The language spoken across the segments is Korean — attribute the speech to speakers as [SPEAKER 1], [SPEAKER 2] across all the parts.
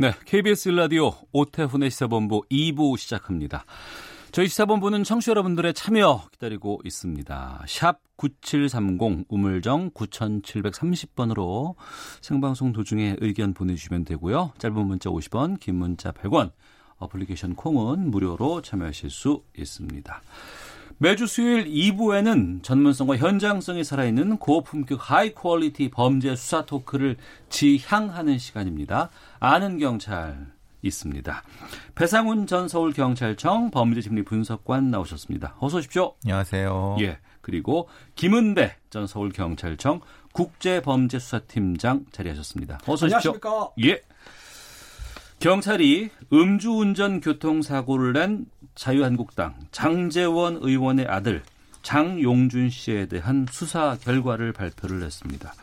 [SPEAKER 1] 네, KBS 라디오 오태훈의 시사본부 2부 시작합니다. 저희 시사본부는 청취자 여러분들의 참여 기다리고 있습니다. 샵 9730 우물정 9730번으로 생방송 도중에 의견 보내주시면 되고요. 짧은 문자 50원, 긴 문자 100원, 어플리케이션 콩은 무료로 참여하실 수 있습니다. 매주 수요일 2부에는 전문성과 현장성이 살아있는 고품격 high quality 범죄 수사 토크를 지향하는 시간입니다. 아는 경찰 있습니다. 배상훈 전 서울경찰청 범죄심리 분석관 나오셨습니다. 어서 오십시오.
[SPEAKER 2] 안녕하세요.
[SPEAKER 1] 예. 그리고 김은배 전 서울경찰청 국제범죄수사팀장 자리하셨습니다. 어서 오십시오.
[SPEAKER 3] 안녕하십니까.
[SPEAKER 1] 예. 경찰이 음주운전 교통사고를 낸 자유한국당 장재원 의원의 아들 장용준 씨에 대한 수사 결과를 발표를 했습니다.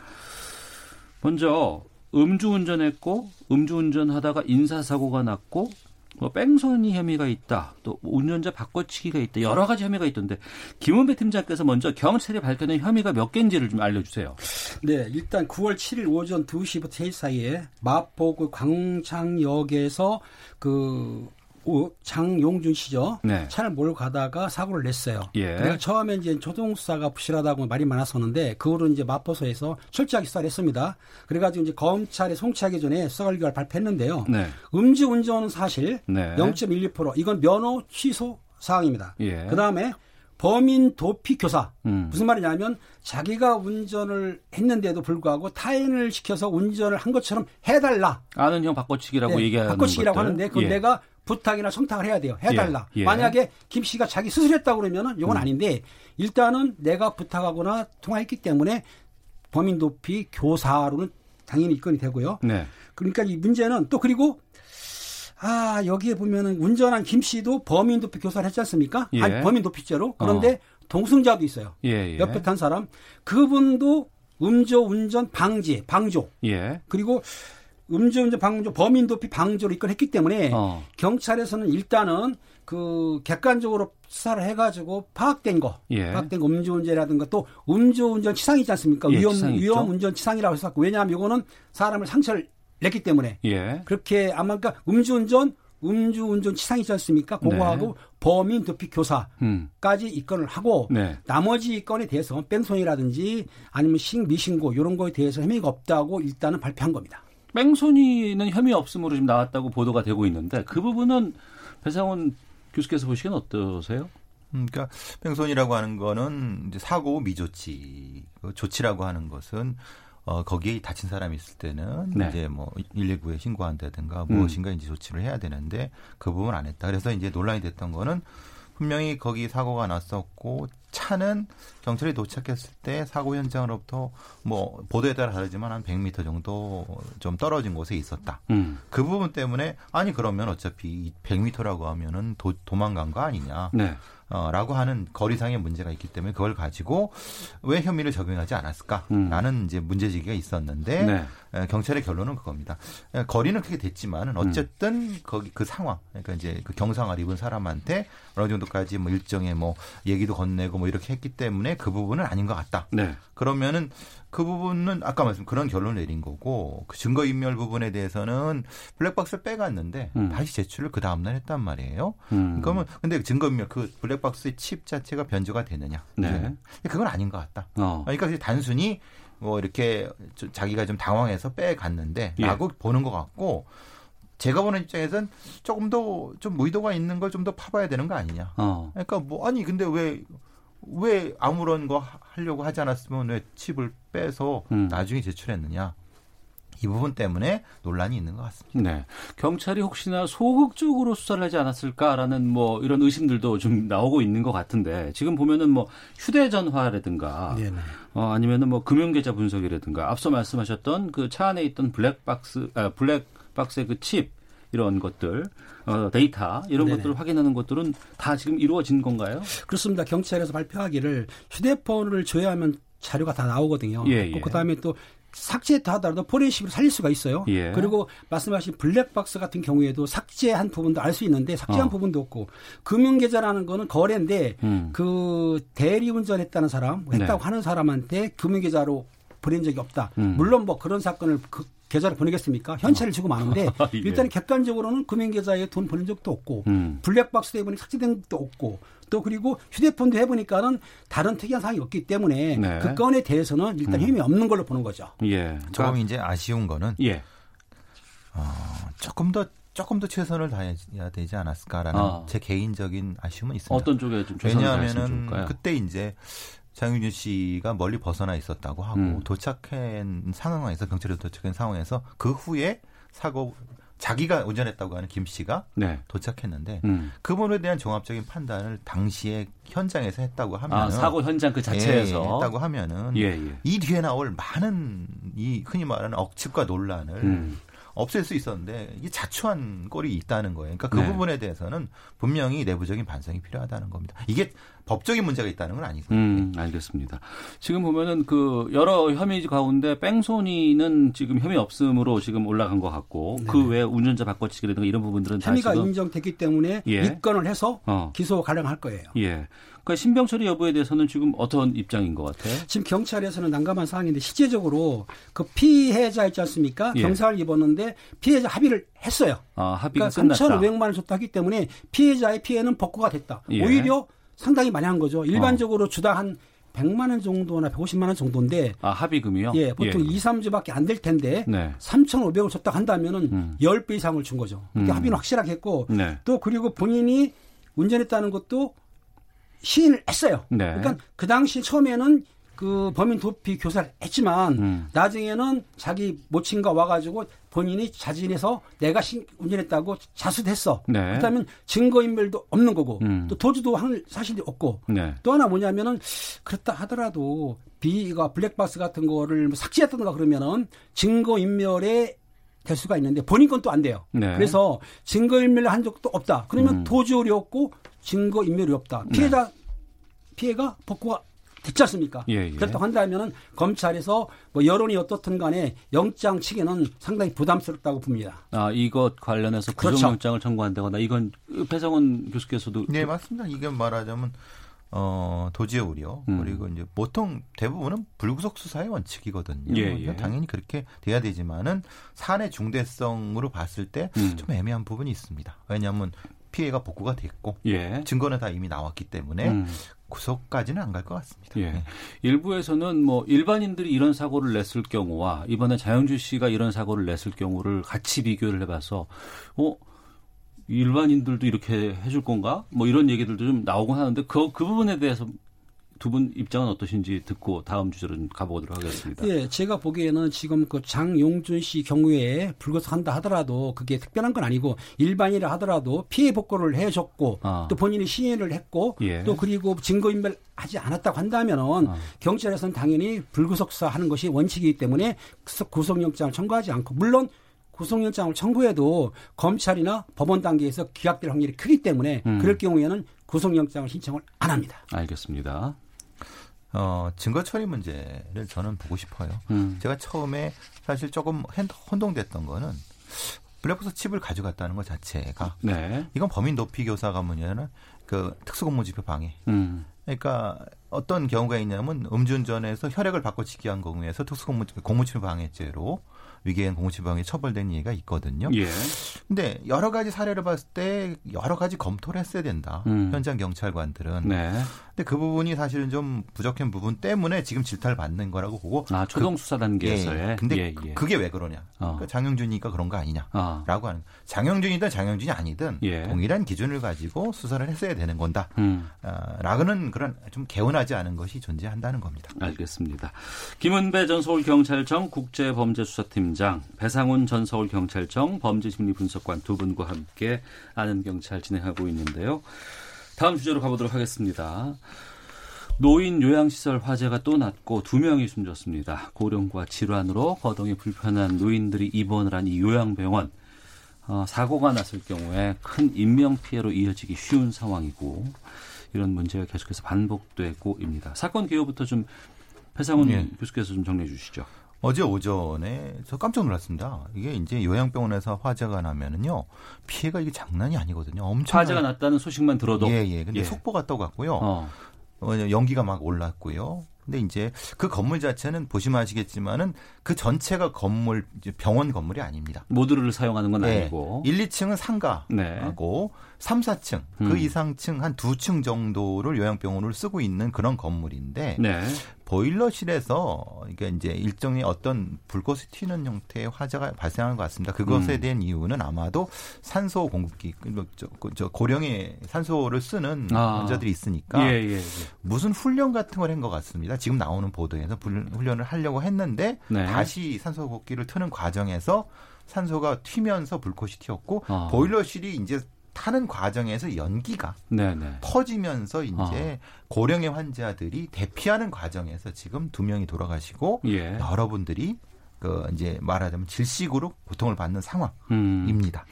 [SPEAKER 1] 먼저 음주운전했고 음주운전하다가 인사사고가 났고 뭐 뺑소니 혐의가 있다. 또 운전자 바꿔치기가 있다. 여러 가지 혐의가 있던데 김은배 팀장께서 먼저 경찰이 밝혀낸 혐의가 몇 개인지를 좀 알려주세요.
[SPEAKER 3] 네, 일단 9월 7일 오전 2시부터 3시 사이에 마포 그 광창역에서 그 오- 장용준 씨죠.
[SPEAKER 1] 네.
[SPEAKER 3] 차를 몰고 가다가 사고를 냈어요.
[SPEAKER 1] 예.
[SPEAKER 3] 그래서 처음에 이제 초동수사가 부실하다고 말이 많았었는데 그 후로 이제 마포소에서 철저하게 수사를 했습니다. 그래가지고 이제 검찰에 송치하기 전에 수사 결과를 발표했는데요.
[SPEAKER 1] 네.
[SPEAKER 3] 음주운전은 사실
[SPEAKER 1] 네.
[SPEAKER 3] 0.12% 이건 면허 취소 사항입니다.
[SPEAKER 1] 예.
[SPEAKER 3] 그 다음에 범인 도피 교사
[SPEAKER 1] 음.
[SPEAKER 3] 무슨 말이냐면 자기가 운전을 했는데도 불구하고 타인을 시켜서 운전을 한 것처럼 해달라.
[SPEAKER 1] 아는 형 바꿔치기라고
[SPEAKER 3] 네,
[SPEAKER 1] 얘기하는
[SPEAKER 3] 바꿔치기라고
[SPEAKER 1] 것들.
[SPEAKER 3] 하는데 그건
[SPEAKER 1] 예.
[SPEAKER 3] 내가 부탁이나 청탁을 해야 돼요. 해달라.
[SPEAKER 1] 예, 예.
[SPEAKER 3] 만약에 김 씨가 자기 스스로 했다고 그러면은 이건
[SPEAKER 1] 음.
[SPEAKER 3] 아닌데 일단은 내가 부탁하거나 통화했기 때문에 범인 도피 교사로는 당연히 입건이 되고요.
[SPEAKER 1] 네.
[SPEAKER 3] 그러니까 이 문제는 또 그리고 아 여기에 보면은 운전한 김 씨도 범인 도피 교사를 했지 않습니까?
[SPEAKER 1] 예.
[SPEAKER 3] 아니 범인 도피죄로 그런데 동승자도 있어요.
[SPEAKER 1] 예, 예.
[SPEAKER 3] 옆에 탄 사람 그분도 음주 운전 방지 방조
[SPEAKER 1] 예.
[SPEAKER 3] 그리고 음주운전 방조 범인 도피 방조로 입건했기 때문에
[SPEAKER 1] 어.
[SPEAKER 3] 경찰에서는 일단은 그 객관적으로 수사를 해가지고 파악된 거,
[SPEAKER 1] 예.
[SPEAKER 3] 파악된 거 음주운전이라든가 또 음주운전 치상이지 않습니까?
[SPEAKER 1] 예,
[SPEAKER 3] 위험
[SPEAKER 1] 치상.
[SPEAKER 3] 위험 운전 치상이라고 해서 왜냐하면 이거는 사람을 상처를 냈기 때문에
[SPEAKER 1] 예.
[SPEAKER 3] 그렇게 아마 그러니까 음주운전 음주운전 치상이지 않습니까? 그거하고 범인 도피 교사
[SPEAKER 1] 네. 음.
[SPEAKER 3] 까지 입건을 하고
[SPEAKER 1] 네.
[SPEAKER 3] 나머지 건에 대해서 뺑소니라든지 아니면 식 미신고 이런 거에 대해서 혐의가 없다고 일단은 발표한 겁니다.
[SPEAKER 1] 뺑소니는 혐의 없음으로 지금 나왔다고 보도가 되고 있는데 그 부분은 배상훈 교수께서 보시기엔 어떠세요?
[SPEAKER 2] 음, 그러니까 뺑소니라고 하는 거는 이제 사고 미조치, 그 조치라고 하는 것은 어 거기에 다친 사람이 있을 때는
[SPEAKER 1] 네.
[SPEAKER 2] 이제 뭐 119에 신고한다든가
[SPEAKER 1] 음.
[SPEAKER 2] 무엇인가 이제 조치를 해야 되는데 그 부분 안 했다. 그래서 이제 논란이 됐던 거는 분명히 거기 사고가 났었고 차는 경찰이 도착했을 때 사고 현장으로부터 뭐 보도에 따라 다르지만 한 100m 정도 좀 떨어진 곳에 있었다.
[SPEAKER 1] 음.
[SPEAKER 2] 그 부분 때문에 아니 그러면 어차피 100m라고 하면은 도, 도망간 거 아니냐.
[SPEAKER 1] 네.
[SPEAKER 2] 어, 라고 하는 거리상의 문제가 있기 때문에 그걸 가지고 왜 혐의를 적용하지 않았을까라는 이제 문제제기가 있었는데
[SPEAKER 1] 네.
[SPEAKER 2] 에, 경찰의 결론은 그겁니다. 에, 거리는 크게 됐지만은 어쨌든 거기 그 상황, 그러니까 이제 그 경상을 입은 사람한테 어느 정도까지 뭐 일정의 뭐 얘기도 건네고 뭐 이렇게 했기 때문에 그 부분은 아닌 것 같다.
[SPEAKER 1] 네.
[SPEAKER 2] 그러면은 그 부분은 아까 말씀 그런 결론을 내린 거고 그 증거 인멸 부분에 대해서는 블랙박스를 빼갔는데
[SPEAKER 1] 음.
[SPEAKER 2] 다시 제출을 그 다음 날 했단 말이에요.
[SPEAKER 1] 음.
[SPEAKER 2] 그러면 근데 증거 인멸 그 블랙박스의 칩 자체가 변조가 되느냐?
[SPEAKER 1] 네.
[SPEAKER 2] 그건 아닌 것 같다.
[SPEAKER 1] 어.
[SPEAKER 2] 그러니까 단순히 뭐 이렇게 좀 자기가 좀 당황해서 빼갔는데
[SPEAKER 1] 예.
[SPEAKER 2] 라고 보는 것 같고 제가 보는 입장에선 조금 더 좀 의도가 있는 걸 좀 더 파봐야 되는 거 아니냐.
[SPEAKER 1] 어.
[SPEAKER 2] 그러니까 뭐 아니 근데 왜 왜 아무런 거 하- 하려고 하지 않았으면 왜 칩을 빼서
[SPEAKER 1] 음.
[SPEAKER 2] 나중에 제출했느냐. 이 부분 때문에 논란이 있는 것 같습니다.
[SPEAKER 1] 네. 경찰이 혹시나 소극적으로 수사를 하지 않았을까라는 뭐 이런 의심들도 좀 나오고 있는 것 같은데 지금 보면은 뭐 휴대전화라든가
[SPEAKER 3] 네네.
[SPEAKER 1] 어, 아니면은 뭐 금융계좌 분석이라든가 앞서 말씀하셨던 그 차 안에 있던 블랙박스, 아, 블랙박스의 그 칩 이런 것들 어, 데이터 이런
[SPEAKER 3] 네네.
[SPEAKER 1] 것들을 확인하는 것들은 다 지금 이루어진 건가요?
[SPEAKER 3] 그렇습니다. 경찰에서 발표하기를 휴대폰을 조회하면 자료가 다 나오거든요.
[SPEAKER 1] 예, 예.
[SPEAKER 3] 그 다음에 또 삭제했다 하더라도 포렌식으로 살릴 수가 있어요.
[SPEAKER 1] 예.
[SPEAKER 3] 그리고 말씀하신 블랙박스 같은 경우에도 삭제한 부분도 알 수 있는데 삭제한
[SPEAKER 1] 어.
[SPEAKER 3] 부분도 없고 금융계좌라는 거는 거래인데
[SPEAKER 1] 음.
[SPEAKER 3] 그 대리운전했다는 사람, 했다고
[SPEAKER 1] 네.
[SPEAKER 3] 하는 사람한테 금융계좌로 보낸 적이 없다.
[SPEAKER 1] 음.
[SPEAKER 3] 물론 뭐 그런 사건을 그 계좌를 보내겠습니까? 현찰을 주고 마는데
[SPEAKER 1] 예.
[SPEAKER 3] 일단 객관적으로는 금융계좌에 돈 보낸 적도 없고
[SPEAKER 1] 음.
[SPEAKER 3] 블랙박스 때문에 삭제된 것도 없고 또 그리고 휴대폰도 해보니까는 다른 특이한 사항이 없기 때문에
[SPEAKER 1] 네.
[SPEAKER 3] 그 건에 대해서는 일단 혐의 없는 걸로 보는 거죠.
[SPEAKER 1] 예.
[SPEAKER 2] 조금 이제 아쉬운 거는
[SPEAKER 1] 예.
[SPEAKER 2] 어, 조금 더 조금 더 최선을 다해야 되지 않았을까라는
[SPEAKER 1] 아.
[SPEAKER 2] 제 개인적인 아쉬움은 있습니다.
[SPEAKER 1] 어떤 쪽에 좀
[SPEAKER 2] 왜냐하면은? 그때 이제 장윤준 씨가 멀리 벗어나 있었다고 하고
[SPEAKER 1] 음.
[SPEAKER 2] 도착한 상황에서 경찰에 도착한 상황에서 그 후에 사고 자기가 운전했다고 하는 김 씨가
[SPEAKER 1] 네.
[SPEAKER 2] 도착했는데
[SPEAKER 1] 음.
[SPEAKER 2] 그 부분에 대한 종합적인 판단을 당시에 현장에서 했다고 하면
[SPEAKER 1] 아, 사고 현장 그 자체에서
[SPEAKER 2] 예, 했다고 하면은
[SPEAKER 1] 예, 예.
[SPEAKER 2] 이 뒤에 나올 많은 이 흔히 말하는 억측과 논란을
[SPEAKER 1] 음.
[SPEAKER 2] 없앨 수 있었는데 이게 자초한 꼴이 있다는 거예요. 그러니까 그
[SPEAKER 1] 네.
[SPEAKER 2] 부분에 대해서는 분명히 내부적인 반성이 필요하다는 겁니다. 이게 법적인 문제가 있다는 건 아니거든요.
[SPEAKER 1] 음, 알겠습니다. 지금 보면은 그 여러 혐의 가운데 뺑소니는 지금 혐의 없음으로 지금 올라간 것 같고 그 외에 운전자 바꿔치기라든가 이런 부분들은 다
[SPEAKER 3] 혐의가
[SPEAKER 1] 지금
[SPEAKER 3] 인정됐기 때문에
[SPEAKER 1] 예.
[SPEAKER 3] 입건을 해서
[SPEAKER 1] 어.
[SPEAKER 3] 기소 가능할 거예요.
[SPEAKER 1] 예. 그러니까 신병 처리 여부에 대해서는 지금 어떤 입장인 것 같아요?
[SPEAKER 3] 지금 경찰에서는 난감한 상황인데 실제적으로 그 피해자 있지 않습니까?
[SPEAKER 1] 예.
[SPEAKER 3] 경사를 입었는데 피해자 합의를 했어요.
[SPEAKER 1] 아, 합의가
[SPEAKER 3] 그러니까
[SPEAKER 1] 끝났다.
[SPEAKER 3] 3,500만 원을 줬다 하기 때문에 피해자의 피해는 복구가 됐다.
[SPEAKER 1] 예. 어.
[SPEAKER 3] 오히려 상당히 많이 한 거죠. 일반적으로 주당 한 100만 원 정도나 150만 원 정도인데
[SPEAKER 1] 아, 합의금이요?
[SPEAKER 3] 예, 보통 2, 3주밖에 안 될 텐데
[SPEAKER 1] 네.
[SPEAKER 3] 3,500을 줬다 한다면은
[SPEAKER 1] 음.
[SPEAKER 3] 10배 이상을 준 거죠. 그러니까
[SPEAKER 1] 음.
[SPEAKER 3] 합의는 확실하게 했고
[SPEAKER 1] 네.
[SPEAKER 3] 또 그리고 본인이 운전했다는 것도 시인을 했어요.
[SPEAKER 1] 네.
[SPEAKER 3] 그러니까 그 당시 처음에는 그 범인 도피 교사를 했지만
[SPEAKER 1] 음.
[SPEAKER 3] 나중에는 자기 모친과 와가지고 본인이 자진해서 내가 신- 운전했다고 자수했어.
[SPEAKER 1] 네.
[SPEAKER 3] 그렇다면 증거인멸도 없는 거고
[SPEAKER 1] 음.
[SPEAKER 3] 또 도주도 한 사실이 없고
[SPEAKER 1] 네.
[SPEAKER 3] 또 하나 뭐냐면은 그렇다 하더라도 비가 블랙박스 같은 거를 뭐 삭제했던가 그러면은 증거인멸에 될 수가 있는데 본인 건 또 안 돼요.
[SPEAKER 1] 네.
[SPEAKER 3] 그래서 증거인멸을 한 적도 없다. 그러면
[SPEAKER 1] 음.
[SPEAKER 3] 도주율이 없고 증거 인멸이 없다. 피해자 피해가 복구가 됐지 않습니까?
[SPEAKER 1] 예, 예.
[SPEAKER 3] 그렇다고 한다면은 검찰에서 뭐 여론이 어떻든 간에 영장 측에는 상당히 부담스럽다고 봅니다.
[SPEAKER 1] 아, 이것 관련해서
[SPEAKER 3] 그렇죠.
[SPEAKER 1] 구속영장을 청구한다거나 이건 배성원 교수께서도
[SPEAKER 2] 네, 맞습니다. 이게 말하자면 어, 도지의 우려
[SPEAKER 1] 음.
[SPEAKER 2] 그리고 이제 보통 대부분은 불구속 수사의 원칙이거든요.
[SPEAKER 1] 예,
[SPEAKER 2] 그러니까
[SPEAKER 1] 예.
[SPEAKER 2] 당연히 그렇게 돼야 되지만은 사안의 중대성으로 봤을 때좀
[SPEAKER 1] 음.
[SPEAKER 2] 애매한 부분이 있습니다. 왜냐하면 피해가 복구가 됐고
[SPEAKER 1] 예.
[SPEAKER 2] 증거는 다 이미 나왔기 때문에
[SPEAKER 1] 음.
[SPEAKER 2] 구속까지는 안 갈 것 같습니다.
[SPEAKER 1] 예.
[SPEAKER 2] 네.
[SPEAKER 1] 일부에서는 뭐 일반인들이 이런 사고를 냈을 경우와 이번에 자영주 씨가 이런 사고를 냈을 경우를 같이 비교를 해봐서 어 일반인들도 이렇게 해줄 건가? 뭐 이런 얘기들도 좀 나오곤 하는데 그, 그 부분에 대해서 두 분 입장은 어떠신지 듣고 다음 주제로 좀 가보도록 하겠습니다.
[SPEAKER 3] 예, 제가 보기에는 지금 그 장용준 씨 경우에 불구속한다 하더라도 그게 특별한 건 아니고 일반이라 하더라도 피해 복구를 해줬고
[SPEAKER 1] 아.
[SPEAKER 3] 또 본인이 시인을 했고
[SPEAKER 1] 예.
[SPEAKER 3] 또 그리고 증거인멸 하지 않았다고 한다면은
[SPEAKER 1] 아.
[SPEAKER 3] 경찰에서는 당연히 불구속사 하는 것이 원칙이기 때문에 구속영장을 청구하지 않고 물론 구속영장을 청구해도 검찰이나 법원 단계에서 기각될 확률이 크기 때문에
[SPEAKER 1] 음.
[SPEAKER 3] 그럴 경우에는 구속영장을 신청을 안 합니다.
[SPEAKER 1] 알겠습니다.
[SPEAKER 2] 어, 증거 처리 문제를 저는 보고 싶어요.
[SPEAKER 1] 음.
[SPEAKER 2] 제가 처음에 사실 조금 혼동됐던 거는 블랙박스 칩을 가져갔다는 것 자체가
[SPEAKER 1] 네.
[SPEAKER 2] 이건 범인 도피 교사 가문이라는 그 특수공무집행 방해.
[SPEAKER 1] 음.
[SPEAKER 2] 그러니까 어떤 경우가 있냐면 음주운전에서 혈액을 바꿔치기 한 경우에서 특수공무 공무집행 방해죄로 공무집행 방해 처벌된 예가 있거든요.
[SPEAKER 1] 예.
[SPEAKER 2] 근데 여러 가지 사례를 봤을 때 여러 가지 검토를 했어야 된다.
[SPEAKER 1] 음.
[SPEAKER 2] 현장 경찰관들은.
[SPEAKER 1] 네.
[SPEAKER 2] 근데 그 부분이 사실은 좀 부족한 부분 때문에 지금 질타를 받는 거라고 보고.
[SPEAKER 1] 아, 초동 수사 단계에서의.
[SPEAKER 2] 예. 근데
[SPEAKER 1] 예,
[SPEAKER 2] 그-
[SPEAKER 1] 예.
[SPEAKER 2] 그게 왜 그러냐?
[SPEAKER 1] 어.
[SPEAKER 2] 그러니까 장영준이니까 그런 거 아니냐?
[SPEAKER 1] 아.
[SPEAKER 2] 라고 하는 장영준이든 장영준이 아니든
[SPEAKER 1] 예.
[SPEAKER 2] 동일한 기준을 가지고 수사를 했어야 되는 건다.
[SPEAKER 1] 음.
[SPEAKER 2] 아, 라고는 그런 좀 개운하지 않은 것이 존재한다는 겁니다.
[SPEAKER 1] 알겠습니다. 김은배 전 서울경찰청 국제범죄수사팀 장, 배상훈 전 서울경찰청 범죄심리분석관 두 분과 함께 아는 경찰 진행하고 있는데요. 다음 주제로 가보도록 하겠습니다. 노인 요양시설 화재가 또 났고 두 명이 숨졌습니다. 고령과 질환으로 거동이 불편한 노인들이 입원을 한 이 요양병원. 어, 사고가 났을 경우에 큰 인명 피해로 이어지기 쉬운 상황이고 이런 문제가 계속해서 반복되고 입니다. 사건 기호부터 좀 배상훈
[SPEAKER 2] 예.
[SPEAKER 1] 교수께서 좀 정리해 주시죠.
[SPEAKER 2] 어제 오전에 저 깜짝 놀랐습니다. 이게 이제 요양병원에서 화재가 나면은요 피해가 이게 장난이 아니거든요. 엄청
[SPEAKER 1] 화재가 났다는 소식만 들어도
[SPEAKER 2] 예, 예. 근데
[SPEAKER 1] 예.
[SPEAKER 2] 속보가 떠갔고요.
[SPEAKER 1] 어,
[SPEAKER 2] 어, 연기가 막 올랐고요. 근데 이제 그 건물 자체는 보시면 아시겠지만은 그 전체가 건물 병원 건물이 아닙니다.
[SPEAKER 1] 모듈을 사용하는 건
[SPEAKER 2] 네.
[SPEAKER 1] 아니고
[SPEAKER 2] 1, 2층은 상가하고
[SPEAKER 1] 네.
[SPEAKER 2] 3, 4층
[SPEAKER 1] 음.
[SPEAKER 2] 그 이상층 한 두 층 정도를 요양병원으로 쓰고 있는 그런 건물인데
[SPEAKER 1] 네.
[SPEAKER 2] 보일러실에서 이게 이제 일종의 어떤 불꽃이 튀는 형태의 화재가 발생하는 것 같습니다. 그것에
[SPEAKER 1] 음.
[SPEAKER 2] 대한 이유는 아마도 산소 공급기, 저, 저 고령의 산소를 쓰는
[SPEAKER 1] 아.
[SPEAKER 2] 환자들이 있으니까
[SPEAKER 1] 예, 예, 예.
[SPEAKER 2] 무슨 훈련 같은 걸 한 것 같습니다. 지금 나오는 보도에서 훈- 훈련을 하려고 했는데
[SPEAKER 1] 네.
[SPEAKER 2] 다시 산소 공급기를 트는 과정에서 산소가 튀면서 불꽃이 튀었고
[SPEAKER 1] 아.
[SPEAKER 2] 보일러실이 이제 타는 과정에서 연기가
[SPEAKER 1] 네, 네.
[SPEAKER 2] 퍼지면서 이제
[SPEAKER 1] 아.
[SPEAKER 2] 고령의 환자들이 대피하는 과정에서 지금 두 명이 돌아가시고
[SPEAKER 1] 예.
[SPEAKER 2] 여러분들이 그 이제 말하자면 질식으로 고통을 받는
[SPEAKER 1] 음.
[SPEAKER 2] 상황입니다.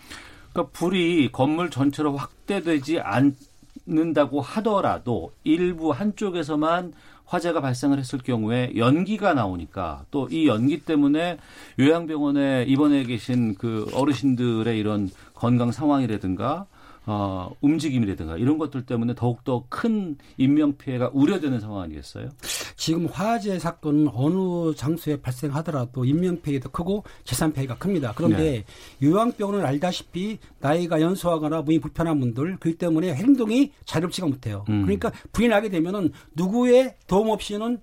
[SPEAKER 1] 그러니까 불이 건물 전체로 확대되지 않는다고 하더라도 일부 한쪽에서만 화재가 발생을 했을 경우에 연기가 나오니까 또 이 연기 때문에 요양병원에 입원해 계신 그 어르신들의 이런 건강 상황이라든가 어, 움직임이라든가 이런 것들 때문에 더욱더 큰 인명 피해가 우려되는 상황 아니겠어요?
[SPEAKER 3] 지금 화재 사건은 어느 장소에 발생하더라도 인명 피해도 크고 재산 피해가 큽니다. 그런데 요양병원을 알다시피 나이가 연소하거나 몸이 불편한 분들 그렇기 때문에 행동이 자유롭지가 못해요.
[SPEAKER 1] 음.
[SPEAKER 3] 그러니까 불이 나게 되면은 누구의 도움 없이는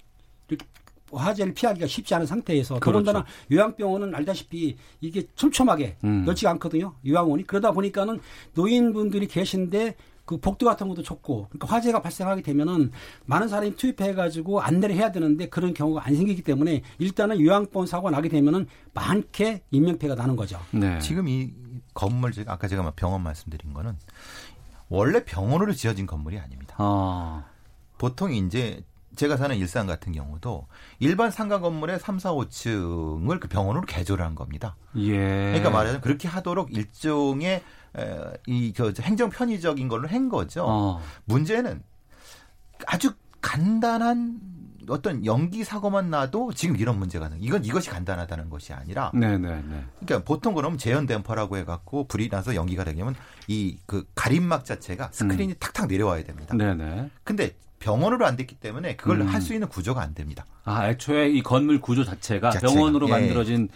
[SPEAKER 3] 화재를 피하기가 쉽지 않은 상태에서
[SPEAKER 1] 그렇죠.
[SPEAKER 3] 더군다나 요양병원은 알다시피 이게 촘촘하게
[SPEAKER 1] 음.
[SPEAKER 3] 넓지가 않거든요. 요양원이 그러다 보니까는 노인분들이 계신데 그 복도 같은 것도 좁고 그러니까 화재가 발생하게 되면은 많은 사람이 투입해 가지고 안내를 해야 되는데 그런 경우가 안 생기기 때문에 일단은 요양병원 사고가 나게 되면은 많게 인명피해가 나는 거죠.
[SPEAKER 1] 네.
[SPEAKER 2] 지금 이 건물 즉 아까 제가 병원 말씀드린 거는 원래 병원으로 지어진 건물이 아닙니다.
[SPEAKER 1] 아,
[SPEAKER 2] 보통 이제 제가 사는 일산 같은 경우도 일반 상가 건물의 3, 4, 5층을 그 병원으로 개조를 한 겁니다.
[SPEAKER 1] 예.
[SPEAKER 2] 그러니까 말하자면 그렇게 하도록 일종의 이그 행정 편의적인 걸로 한 거죠.
[SPEAKER 1] 어,
[SPEAKER 2] 문제는 아주 간단한 어떤 연기 사고만 나도 지금 이런 문제가 나. 이건 이것이 간단하다는 것이 아니라
[SPEAKER 1] 네, 네, 네.
[SPEAKER 2] 그러니까 보통 그러면 재현 댐퍼라고 해갖고 불이 나서 연기가 되려면 이 그 가림막 자체가 스크린이 탁탁 내려와야 됩니다.
[SPEAKER 1] 음. 네, 네.
[SPEAKER 2] 근데 병원으로 안 됐기 때문에 그걸
[SPEAKER 1] 음.
[SPEAKER 2] 할수 있는 구조가 안 됩니다.
[SPEAKER 1] 아, 애초에 이 건물 구조 자체가,
[SPEAKER 2] 자체가,
[SPEAKER 1] 병원으로
[SPEAKER 2] 예.
[SPEAKER 1] 만들어진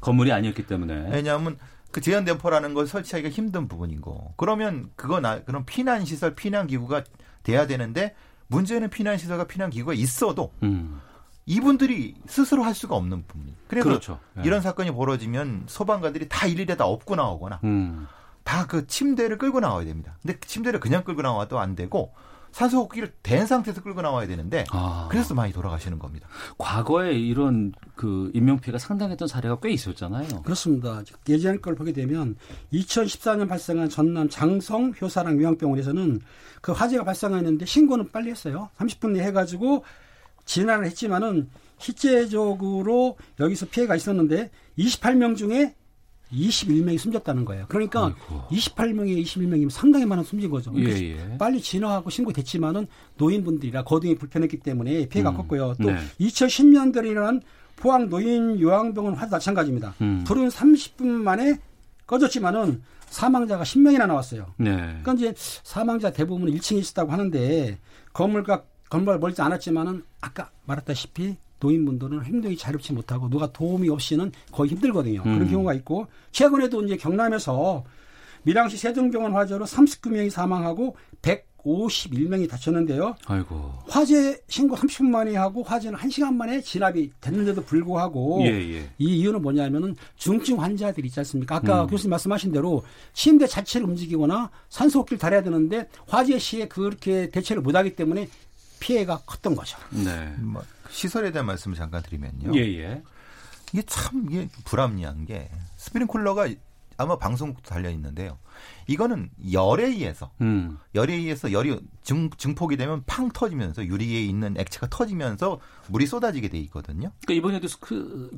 [SPEAKER 1] 건물이 아니었기 때문에.
[SPEAKER 2] 왜냐하면 그 재현 댐퍼라는 걸 설치하기가 힘든 부분인 거. 그러면 그거 나 그런 피난 시설, 피난 기구가 돼야 되는데 문제는 피난 시설과 피난 기구가 있어도
[SPEAKER 1] 음.
[SPEAKER 2] 이분들이 스스로 할 수가 없는 부분. 그래서
[SPEAKER 1] 그렇죠. 예.
[SPEAKER 2] 이런 사건이 벌어지면 소방관들이 다 일일이 다 업고 나오거나
[SPEAKER 1] 음.
[SPEAKER 2] 다그 침대를 끌고 나와야 됩니다. 근데 그 침대를 그냥 끌고 나와도 안 되고 산소호흡기를 댄 상태에서 끌고 나와야 되는데
[SPEAKER 1] 아.
[SPEAKER 2] 그래서 많이 돌아가시는 겁니다.
[SPEAKER 1] 과거에 이런 그 인명피해가 상당했던 사례가 꽤 있었잖아요.
[SPEAKER 3] 그렇습니다. 예전 걸 보게 되면 2014년 발생한 전남 장성 효사랑 요양병원에서는 그 화재가 발생했는데 신고는 빨리 했어요. 30분 내에 해가지고 진화를 했지만은 실제적으로 여기서 피해가 있었는데 28명 중에 21명이 숨졌다는 거예요. 그러니까
[SPEAKER 1] 아이고.
[SPEAKER 3] 28명에 21명이면 상당히 많은 숨진 거죠.
[SPEAKER 1] 예,
[SPEAKER 3] 그러니까
[SPEAKER 1] 예.
[SPEAKER 3] 빨리 진화하고 신고됐지만은 노인분들이라 거동이 불편했기 때문에 피해가
[SPEAKER 1] 음,
[SPEAKER 3] 컸고요. 또
[SPEAKER 1] 네.
[SPEAKER 3] 2010년들에 일어난 포항 노인 요양병원 화도 마찬가지입니다.
[SPEAKER 1] 음.
[SPEAKER 3] 불은 30분 만에 꺼졌지만은 사망자가 10명이나 나왔어요.
[SPEAKER 1] 네.
[SPEAKER 3] 그러니까 이제 사망자 대부분은 1층에 있었다고 하는데 건물과 건물 멀지 않았지만은 아까 말했다시피 노인분들은 행동이 자유롭지 못하고 누가 도움이 없이는 거의 힘들거든요.
[SPEAKER 1] 음.
[SPEAKER 3] 그런 경우가 있고 최근에도 이제 경남에서 밀양시 세종병원 화재로 39명이 사망하고 151명이 다쳤는데요.
[SPEAKER 1] 아이고.
[SPEAKER 3] 화재 신고 30분 만에 하고 화재는 1시간 만에 진압이 됐는데도 불구하고
[SPEAKER 1] 예, 예.
[SPEAKER 3] 이 이유는 뭐냐면은 중증 환자들이 있지 않습니까? 아까
[SPEAKER 1] 음.
[SPEAKER 3] 교수님 말씀하신 대로 침대 자체를 움직이거나 산소호흡기를 달아야 되는데 화재 시에 그렇게 대처를 못 하기 때문에 피해가 컸던 거죠.
[SPEAKER 1] 네.
[SPEAKER 2] 뭐 시설에 대한 말씀을 잠깐 드리면요.
[SPEAKER 1] 예, 예.
[SPEAKER 2] 이게 참 이게 불합리한 게 스프링쿨러가 아마 방송국도 달려 있는데요. 이거는 열에 의해서
[SPEAKER 1] 음.
[SPEAKER 2] 열에 의해서 열이 증, 증폭이 되면 팡 터지면서 유리에 있는 액체가 터지면서 물이 쏟아지게 돼 있거든요.
[SPEAKER 1] 그러니까 이번에도 스,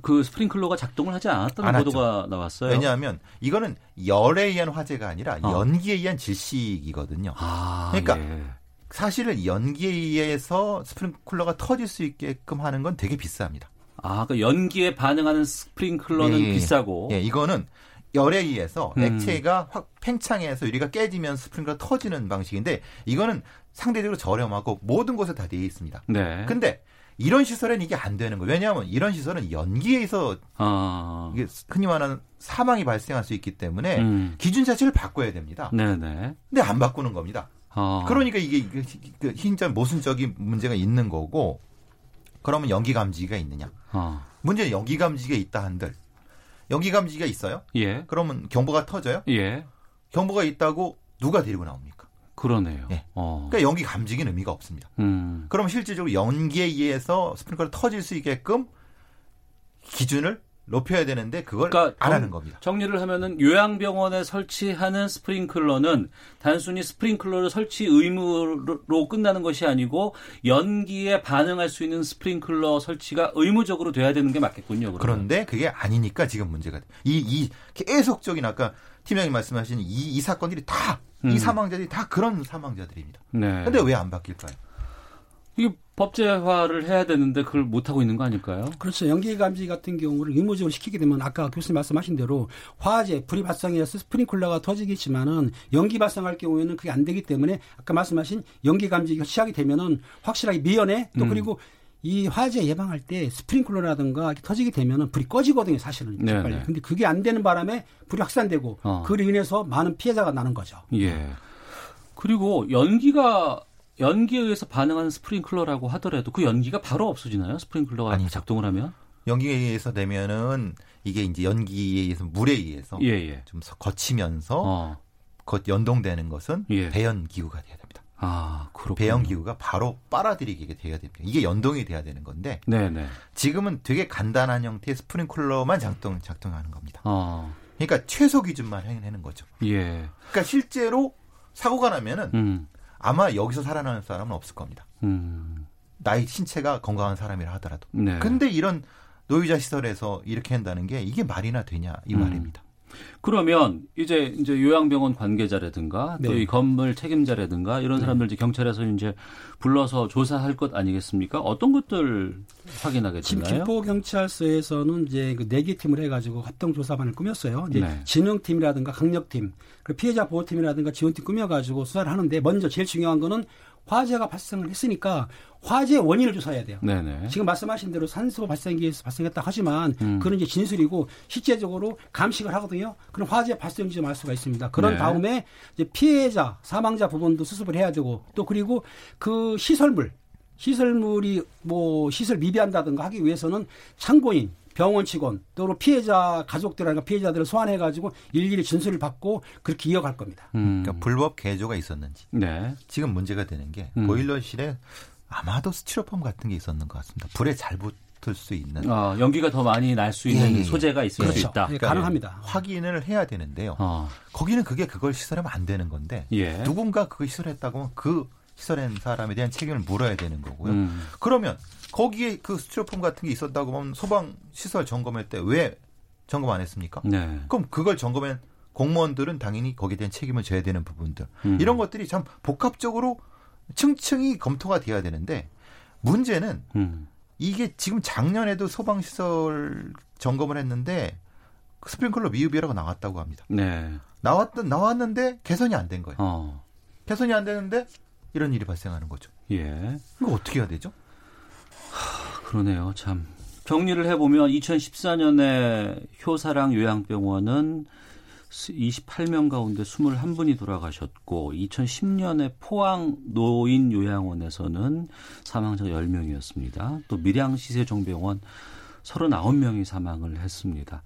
[SPEAKER 1] 그 스프링클러가 작동을 하지 않았다는
[SPEAKER 2] 안
[SPEAKER 1] 보도가 나왔어요.
[SPEAKER 2] 왜냐하면 이거는 열에 의한 화재가 아니라
[SPEAKER 1] 어.
[SPEAKER 2] 연기에 의한 질식이거든요.
[SPEAKER 1] 아,
[SPEAKER 2] 그러니까
[SPEAKER 1] 예.
[SPEAKER 2] 사실은 연기에 의해서 스프링클러가 터질 수 있게끔 하는 건 되게 비쌉니다.
[SPEAKER 1] 아, 그 연기에 반응하는 스프링클러는
[SPEAKER 2] 예, 예.
[SPEAKER 1] 비싸고.
[SPEAKER 2] 예, 이거는 열에 의해서
[SPEAKER 1] 음.
[SPEAKER 2] 액체가 확 팽창해서 유리가 깨지면 스프링클러 터지는 방식인데 이거는 상대적으로 저렴하고 모든 곳에 다 되어 있습니다.
[SPEAKER 1] 네.
[SPEAKER 2] 근데 이런 시설에는 이게 안 되는 거예요. 왜냐하면 이런 시설은 연기에 의해서
[SPEAKER 1] 아.
[SPEAKER 2] 이게 흔히 말하는 사망이 발생할 수 있기 때문에
[SPEAKER 1] 음.
[SPEAKER 2] 기준 자체를 바꿔야 됩니다.
[SPEAKER 1] 네네.
[SPEAKER 2] 근데 안 바꾸는 겁니다.
[SPEAKER 1] 아.
[SPEAKER 2] 그러니까 이게 이게 그 모순적인 문제가 있는 거고 그러면 연기 감지기가 있느냐?
[SPEAKER 1] 아.
[SPEAKER 2] 문제는 연기 감지기가 있다 한들 연기 감지기가 있어요?
[SPEAKER 1] 예.
[SPEAKER 2] 그러면 경보가 터져요?
[SPEAKER 1] 예.
[SPEAKER 2] 경보가 있다고 누가 데리고 나옵니까?
[SPEAKER 1] 그러네요.
[SPEAKER 2] 예.
[SPEAKER 1] 어.
[SPEAKER 2] 그러니까 연기 감지기는 의미가 없습니다.
[SPEAKER 1] 음.
[SPEAKER 2] 그럼 실질적으로 연기에 의해서 스프링클러 터질 수 있게끔 기준을 높여야 되는데 그걸
[SPEAKER 1] 그러니까
[SPEAKER 2] 안
[SPEAKER 1] 정-
[SPEAKER 2] 하는 겁니다.
[SPEAKER 1] 정리를 하면은 요양병원에 설치하는 스프링클러는 단순히 스프링클러를 설치 의무로 끝나는 것이 아니고 연기에 반응할 수 있는 스프링클러 설치가 의무적으로 돼야 되는 게 맞겠군요. 그러면.
[SPEAKER 2] 그런데 그게 아니니까 지금 문제가 돼. 이, 이 계속적인 아까 팀장님 말씀하신 이, 이 사건들이 다,
[SPEAKER 1] 음.
[SPEAKER 2] 이 사망자들이 다 그런 사망자들입니다.
[SPEAKER 1] 네.
[SPEAKER 2] 근데 왜 안 바뀔까요?
[SPEAKER 1] 이게 법제화를 해야 되는데 그걸 못 하고 있는 거 아닐까요?
[SPEAKER 3] 그렇죠. 연기 감지 같은 경우를 의무적으로 시키게 되면 아까 교수님 말씀하신 대로 화재, 불이 발생해서 스프링클러가 터지겠지만은 연기 발생할 경우에는 그게 안 되기 때문에 아까 말씀하신 연기 감지가 시작이 되면은 확실하게 미연에 또
[SPEAKER 1] 음.
[SPEAKER 3] 그리고 이 화재 예방할 때 스프링클러라든가 터지게 되면은 불이 꺼지거든요, 사실은.
[SPEAKER 1] 네,
[SPEAKER 3] 빨리.
[SPEAKER 1] 네.
[SPEAKER 3] 근데 그게 안 되는 바람에 불이 확산되고
[SPEAKER 1] 어.
[SPEAKER 3] 그로 인해서 많은 피해자가 나는 거죠.
[SPEAKER 1] 예. 그리고 연기가 연기에 의해서 반응하는 스프링클러라고 하더라도 그 연기가 바로 없어지나요? 스프링클러가
[SPEAKER 2] 아니죠.
[SPEAKER 1] 작동을 하면?
[SPEAKER 2] 연기에 의해서 되면은 이게 이제 연기에 의해서 물에 의해서
[SPEAKER 1] 예, 예.
[SPEAKER 2] 좀 서- 거치면서
[SPEAKER 1] 어.
[SPEAKER 2] 겉 연동되는 것은
[SPEAKER 1] 예.
[SPEAKER 2] 배연 기구가 돼야 됩니다.
[SPEAKER 1] 아, 그렇군요.
[SPEAKER 2] 배연 기구가 바로 빨아들이게 돼야 됩니다. 이게 연동이 돼야 되는 건데
[SPEAKER 1] 네, 네.
[SPEAKER 2] 지금은 되게 간단한 형태의 스프링클러만 작동 작동하는 겁니다.
[SPEAKER 1] 어.
[SPEAKER 2] 그러니까 최소 기준만 해내는 거죠.
[SPEAKER 1] 예.
[SPEAKER 2] 그러니까 실제로 사고가 나면은
[SPEAKER 1] 음.
[SPEAKER 2] 아마 여기서 살아나는 사람은 없을 겁니다.
[SPEAKER 1] 음.
[SPEAKER 2] 나이 신체가 건강한 사람이라 하더라도.
[SPEAKER 1] 네.
[SPEAKER 2] 근데 이런 노유자 시설에서 이렇게 한다는 게 이게 말이나 되냐 이
[SPEAKER 1] 음.
[SPEAKER 2] 말입니다.
[SPEAKER 1] 그러면 이제 이제 요양병원 관계자라든가 또
[SPEAKER 3] 네.
[SPEAKER 1] 이 건물 책임자라든가 이런 사람들 이제 경찰에서 이제 불러서 조사할 것 아니겠습니까? 어떤 것들 확인하게 되나요?
[SPEAKER 3] 김포 경찰서에서는 이제 그 네개 팀을 해가지고 합동 조사반을 꾸몄어요. 이제
[SPEAKER 1] 네.
[SPEAKER 3] 진흥팀이라든가 강력팀, 피해자 보호팀이라든가 지원팀 꾸며가지고 수사를 하는데 먼저 제일 중요한 거는 화재가 발생을 했으니까 화재 원인을 조사해야 돼요.
[SPEAKER 1] 네네.
[SPEAKER 3] 지금 말씀하신 대로 산소 발생기에서 발생했다 하지만
[SPEAKER 1] 음.
[SPEAKER 3] 그런 이제 진술이고 실제적으로 감식을 하거든요. 그럼 화재 발생지 좀 알 수가 있습니다. 그런
[SPEAKER 1] 네.
[SPEAKER 3] 다음에 이제 피해자, 사망자 부분도 수습을 해야 되고 또 그리고 그 시설물, 시설물이 뭐 시설 미비한다든가 하기 위해서는 참고인, 병원 직원, 또 피해자 가족들이나 피해자들을 소환해 가지고 일일이 진술을 받고 그렇게 이어갈 겁니다.
[SPEAKER 1] 음.
[SPEAKER 2] 그러니까 불법 개조가 있었는지
[SPEAKER 1] 네.
[SPEAKER 2] 지금 문제가 되는 게
[SPEAKER 1] 음.
[SPEAKER 2] 보일러실에 아마도 스티로폼 같은 게 있었는 것 같습니다. 불에 잘 붙을 수 있는
[SPEAKER 1] 어, 연기가 더 많이 날 수 있는
[SPEAKER 2] 예, 예, 예.
[SPEAKER 1] 소재가 있을 수
[SPEAKER 3] 그렇죠.
[SPEAKER 1] 있다.
[SPEAKER 3] 예, 가능합니다.
[SPEAKER 2] 확인을 해야 되는데요.
[SPEAKER 1] 어.
[SPEAKER 2] 거기는 그게 그걸 시설하면 안 되는 건데
[SPEAKER 1] 예.
[SPEAKER 2] 누군가 그걸 시설했다고 하면 그 시설한 사람에 대한 책임을 물어야 되는 거고요.
[SPEAKER 1] 음.
[SPEAKER 2] 그러면 거기에 그 스티로폼 같은 게 있었다고 하면 소방 시설 점검할 때 왜 점검 안 했습니까?
[SPEAKER 1] 네.
[SPEAKER 2] 그럼 그걸 점검한 공무원들은 당연히 거기에 대한 책임을 져야 되는 부분들
[SPEAKER 1] 음.
[SPEAKER 2] 이런 것들이 참 복합적으로 층층이 검토가 돼야 되는데 문제는
[SPEAKER 1] 음.
[SPEAKER 2] 이게 지금 작년에도 소방시설 점검을 했는데 그 스프링클러 미흡이라고 나왔다고 합니다.
[SPEAKER 1] 네.
[SPEAKER 2] 나왔던 나왔는데 개선이 안 된 거예요.
[SPEAKER 1] 어.
[SPEAKER 2] 개선이 안 되는데 이런 일이 발생하는 거죠.
[SPEAKER 1] 예.
[SPEAKER 2] 이거 어떻게 해야 되죠?
[SPEAKER 1] 그러네요. 참. 정리를 해보면 2014년에 효사랑 요양병원은 28명 가운데 21분이 돌아가셨고 2010년에 포항 노인 요양원에서는 사망자 10명이었습니다. 또 밀양 시세종병원 39명이 사망을 했습니다.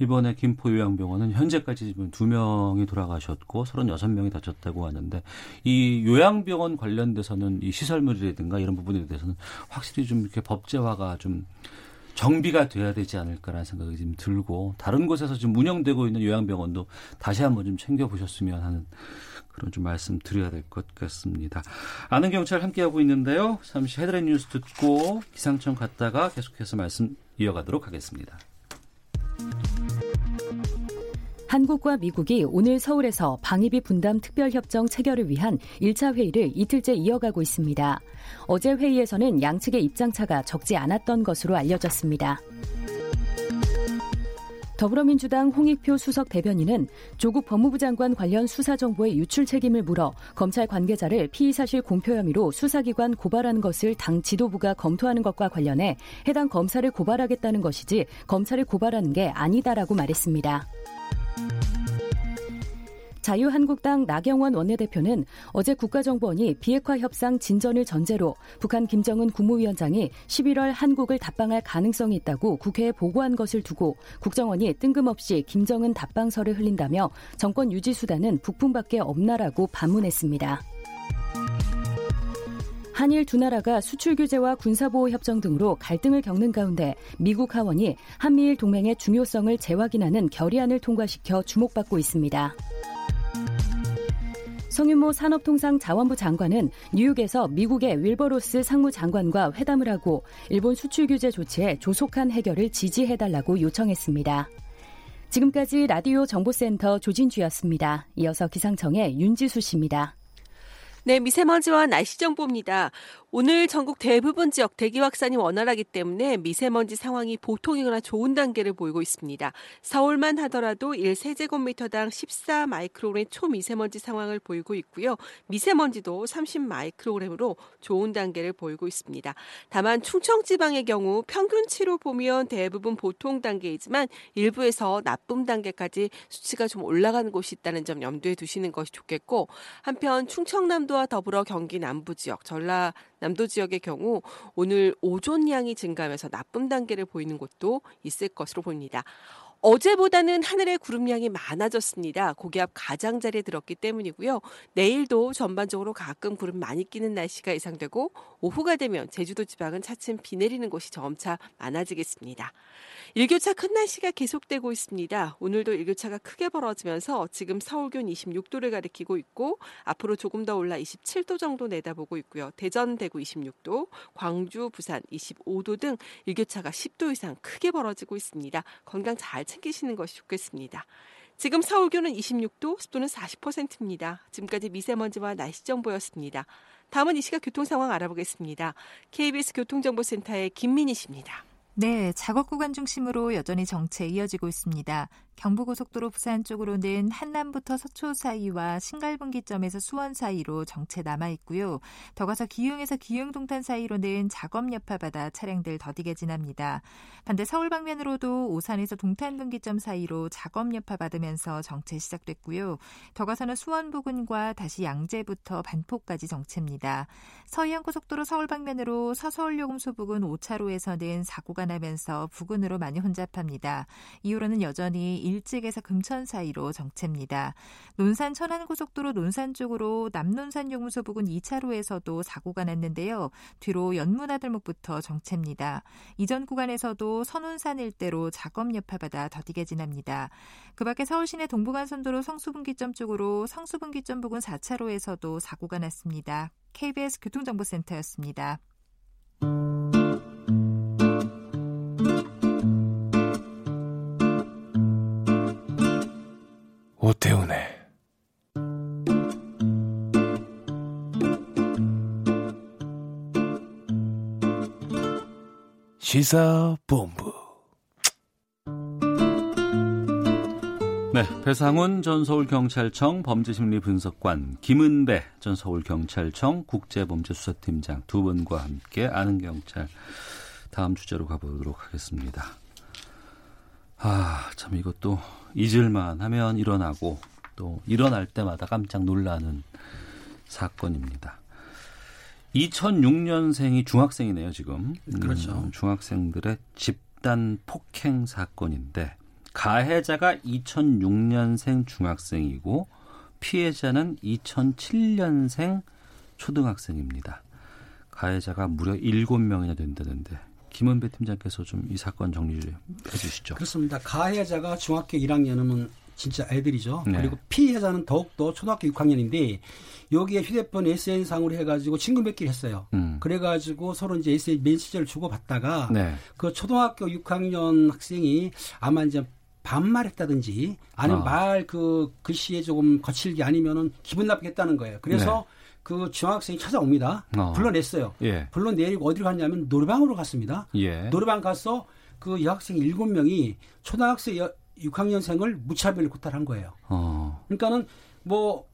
[SPEAKER 1] 이번에 김포 요양병원은 현재까지 지금 2명이 돌아가셨고 36명이 다쳤다고 하는데 이 요양병원 관련돼서는 이 시설물이라든가 이런 부분에 대해서는 확실히 좀 이렇게 법제화가 좀 정비가 돼야 되지 않을까라는 생각이 좀 들고 다른 곳에서 지금 운영되고 있는 요양병원도 다시 한번 좀 챙겨보셨으면 하는 그런 좀 말씀 드려야 될 것 같습니다. 아는 경찰 함께하고 있는데요. 잠시 헤드라인 뉴스 듣고 기상청 갔다가 계속해서 말씀 이어가도록 하겠습니다.
[SPEAKER 4] 한국과 미국이 오늘 서울에서 방위비 분담 특별협정 체결을 위한 1차 회의를 이틀째 이어가고 있습니다. 어제 회의에서는 양측의 입장차가 적지 않았던 것으로 알려졌습니다. 더불어민주당 홍익표 수석 대변인은 조국 법무부 장관 관련 수사 정보의 유출 책임을 물어 검찰 관계자를 피의 사실 공표 혐의로 수사기관 고발하는 것을 당 지도부가 검토하는 것과 관련해 해당 검사를 고발하겠다는 것이지 검찰을 고발하는 게 아니다라고 말했습니다. 자유한국당 나경원 원내대표는 어제 국가정보원이 비핵화 협상 진전을 전제로 북한 김정은 국무위원장이 11월 한국을 답방할 가능성이 있다고 국회에 보고한 것을 두고 국정원이 뜬금없이 김정은 답방설을 흘린다며 정권 유지 수단은 북풍밖에 없나라고 반문했습니다. 한일 두 나라가 수출 규제와 군사보호 협정 등으로 갈등을 겪는 가운데 미국 하원이 한미일 동맹의 중요성을 재확인하는 결의안을 통과시켜 주목받고 있습니다. 성윤모 산업통상자원부 장관은 뉴욕에서 미국의 윌버로스 상무장관과 회담을 하고 일본 수출 규제 조치에 조속한 해결을 지지해달라고 요청했습니다. 지금까지 라디오 정보센터 조진주였습니다. 이어서 기상청의 윤지수 씨입니다.
[SPEAKER 5] 네, 미세먼지와 날씨 정보입니다. 오늘 전국 대부분 지역 대기 확산이 원활하기 때문에 미세먼지 상황이 보통이거나 좋은 단계를 보이고 있습니다. 서울만 하더라도 1세제곱미터당 14 마이크로그램 초미세먼지 상황을 보이고 있고요. 미세먼지도 30 마이크로그램으로 좋은 단계를 보이고 있습니다. 다만 충청 지방의 경우 평균치로 보면 대부분 보통 단계이지만 일부에서 나쁨 단계까지 수치가 좀 올라가는 곳이 있다는 점 염두에 두시는 것이 좋겠고 한편 충청남도 와 더불어 경기 남부 지역, 전라 남도 지역의 경우 오늘 오존량이 증가하면서 나쁨 단계를 보이는 곳도 있을 것으로 보입니다. 어제보다는 하늘의 구름량이 많아졌습니다. 고기압 가장자리에 들었기 때문이고요. 내일도 전반적으로 가끔 구름 많이 끼는 날씨가 예상되고 오후가 되면 제주도 지방은 차츰 비 내리는 곳이 점차 많아지겠습니다. 일교차 큰 날씨가 계속되고 있습니다. 오늘도 일교차가 크게 벌어지면서 지금 서울 기온 26도를 가리키고 있고 앞으로 조금 더 올라 27도 정도 내다보고 있고요. 대전, 대구 26도, 광주, 부산 25도 등 일교차가 10도 이상 크게 벌어지고 있습니다. 건강 잘 챙기시는 것이 좋겠습니다. 지금 서울 기온은 26도, 습도는 40%입니다. 지금까지 미세먼지와 날씨 정보였습니다. 다음은 이 시각 교통 상황 알아보겠습니다. KBS 교통정보센터의 김민희 씨입니다.
[SPEAKER 6] 네, 작업 구간 중심으로 여전히 정체 이어지고 있습니다. 경부고속도로 부산 쪽으로는 한남부터 서초 사이와 신갈분기점에서 수원 사이로 정체 남아 있고요. 더 가서 기흥에서 기흥 동탄 사이로는 작업 여파받아 차량들 더디게 지납니다. 반대 서울 방면으로도 오산에서 동탄 분기점 사이로 작업 여파 받으면서 정체 시작됐고요. 더 가서는 수원 부근과 다시 양재부터 반포까지 정체입니다. 서해안 고속도로 서울 방면으로 서서울요금소 부근 5차로에서는 사고가 나면서 부근으로 많이 혼잡합니다. 이후로는 여전히 일찍에서 금천 사이로 정체입니다. 논산 천안고속도로 논산 쪽으로 남논산 용무소 부근 2차로에서도 사고가 났는데요. 뒤로 연문아들목부터 정체입니다. 이전 구간에서도 선운산 일대로 작업 여파받아 더디게 지납니다. 그 밖에 서울시내 동부간선도로 성수분기점 쪽으로 성수분기점 부근 4차로에서도 사고가 났습니다. KBS 교통정보센터였습니다.
[SPEAKER 7] 오태훈의 시사본부
[SPEAKER 1] 네, 배상훈 전 서울경찰청 범죄심리분석관, 김은배 전 서울경찰청 국제범죄수사팀장 두 분과 함께 아는 경찰 다음 주제로 가보도록 하겠습니다. 아, 참 이것도 잊을만 하면 일어나고 또 일어날 때마다 깜짝 놀라는 사건입니다. 2006년생이 중학생이네요, 지금.
[SPEAKER 3] 그렇죠.
[SPEAKER 1] 음, 중학생들의 집단 폭행 사건인데 가해자가 2006년생 중학생이고 피해자는 2007년생 초등학생입니다. 가해자가 무려 7명이나 된다는데 김은배 팀장께서 좀 이 사건 정리를 해주시죠.
[SPEAKER 3] 그렇습니다. 가해자가 중학교 1학년이면 진짜 애들이죠.
[SPEAKER 1] 네.
[SPEAKER 3] 그리고 피해자는 더욱더 초등학교 6학년인데 여기에 휴대폰 SN상으로 해가지고 친구 맺기를 했어요.
[SPEAKER 1] 음.
[SPEAKER 3] 그래가지고 서로 이제 SN 메시지를 주고 받다가
[SPEAKER 1] 네.
[SPEAKER 3] 그 초등학교 6학년 학생이 아마 이제 반말했다든지 아니면
[SPEAKER 1] 아.
[SPEAKER 3] 말그 글씨에 조금 거칠게 아니면은 기분 나쁘겠다는 거예요. 그래서 그 중학생이 찾아옵니다.
[SPEAKER 1] 네. 어.
[SPEAKER 3] 불러냈어요.
[SPEAKER 1] 예.
[SPEAKER 3] 불러내리고 어디로 갔냐면 노래방으로 갔습니다.
[SPEAKER 1] 예.
[SPEAKER 3] 노래방 가서 그 여학생 일곱 명이 초등학생 여, 6학년생을 무차별 구타한 거예요.
[SPEAKER 1] 어.
[SPEAKER 3] 그러니까는 뭐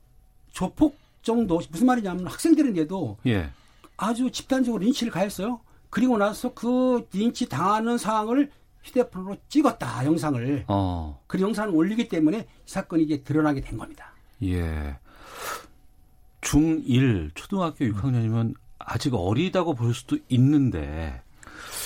[SPEAKER 3] 조폭 정도 무슨 말이냐면 학생들인데도
[SPEAKER 1] 예.
[SPEAKER 3] 아주 집단적으로 린치를 가했어요. 그리고 나서 그 린치 당하는 상황을 휴대폰으로 찍었다 영상을.
[SPEAKER 1] 어.
[SPEAKER 3] 그 영상을 올리기 때문에 이 사건이 이제 드러나게 된 겁니다.
[SPEAKER 1] 예. 중1 초등학교 6학년이면 아직 어리다고 볼 수도 있는데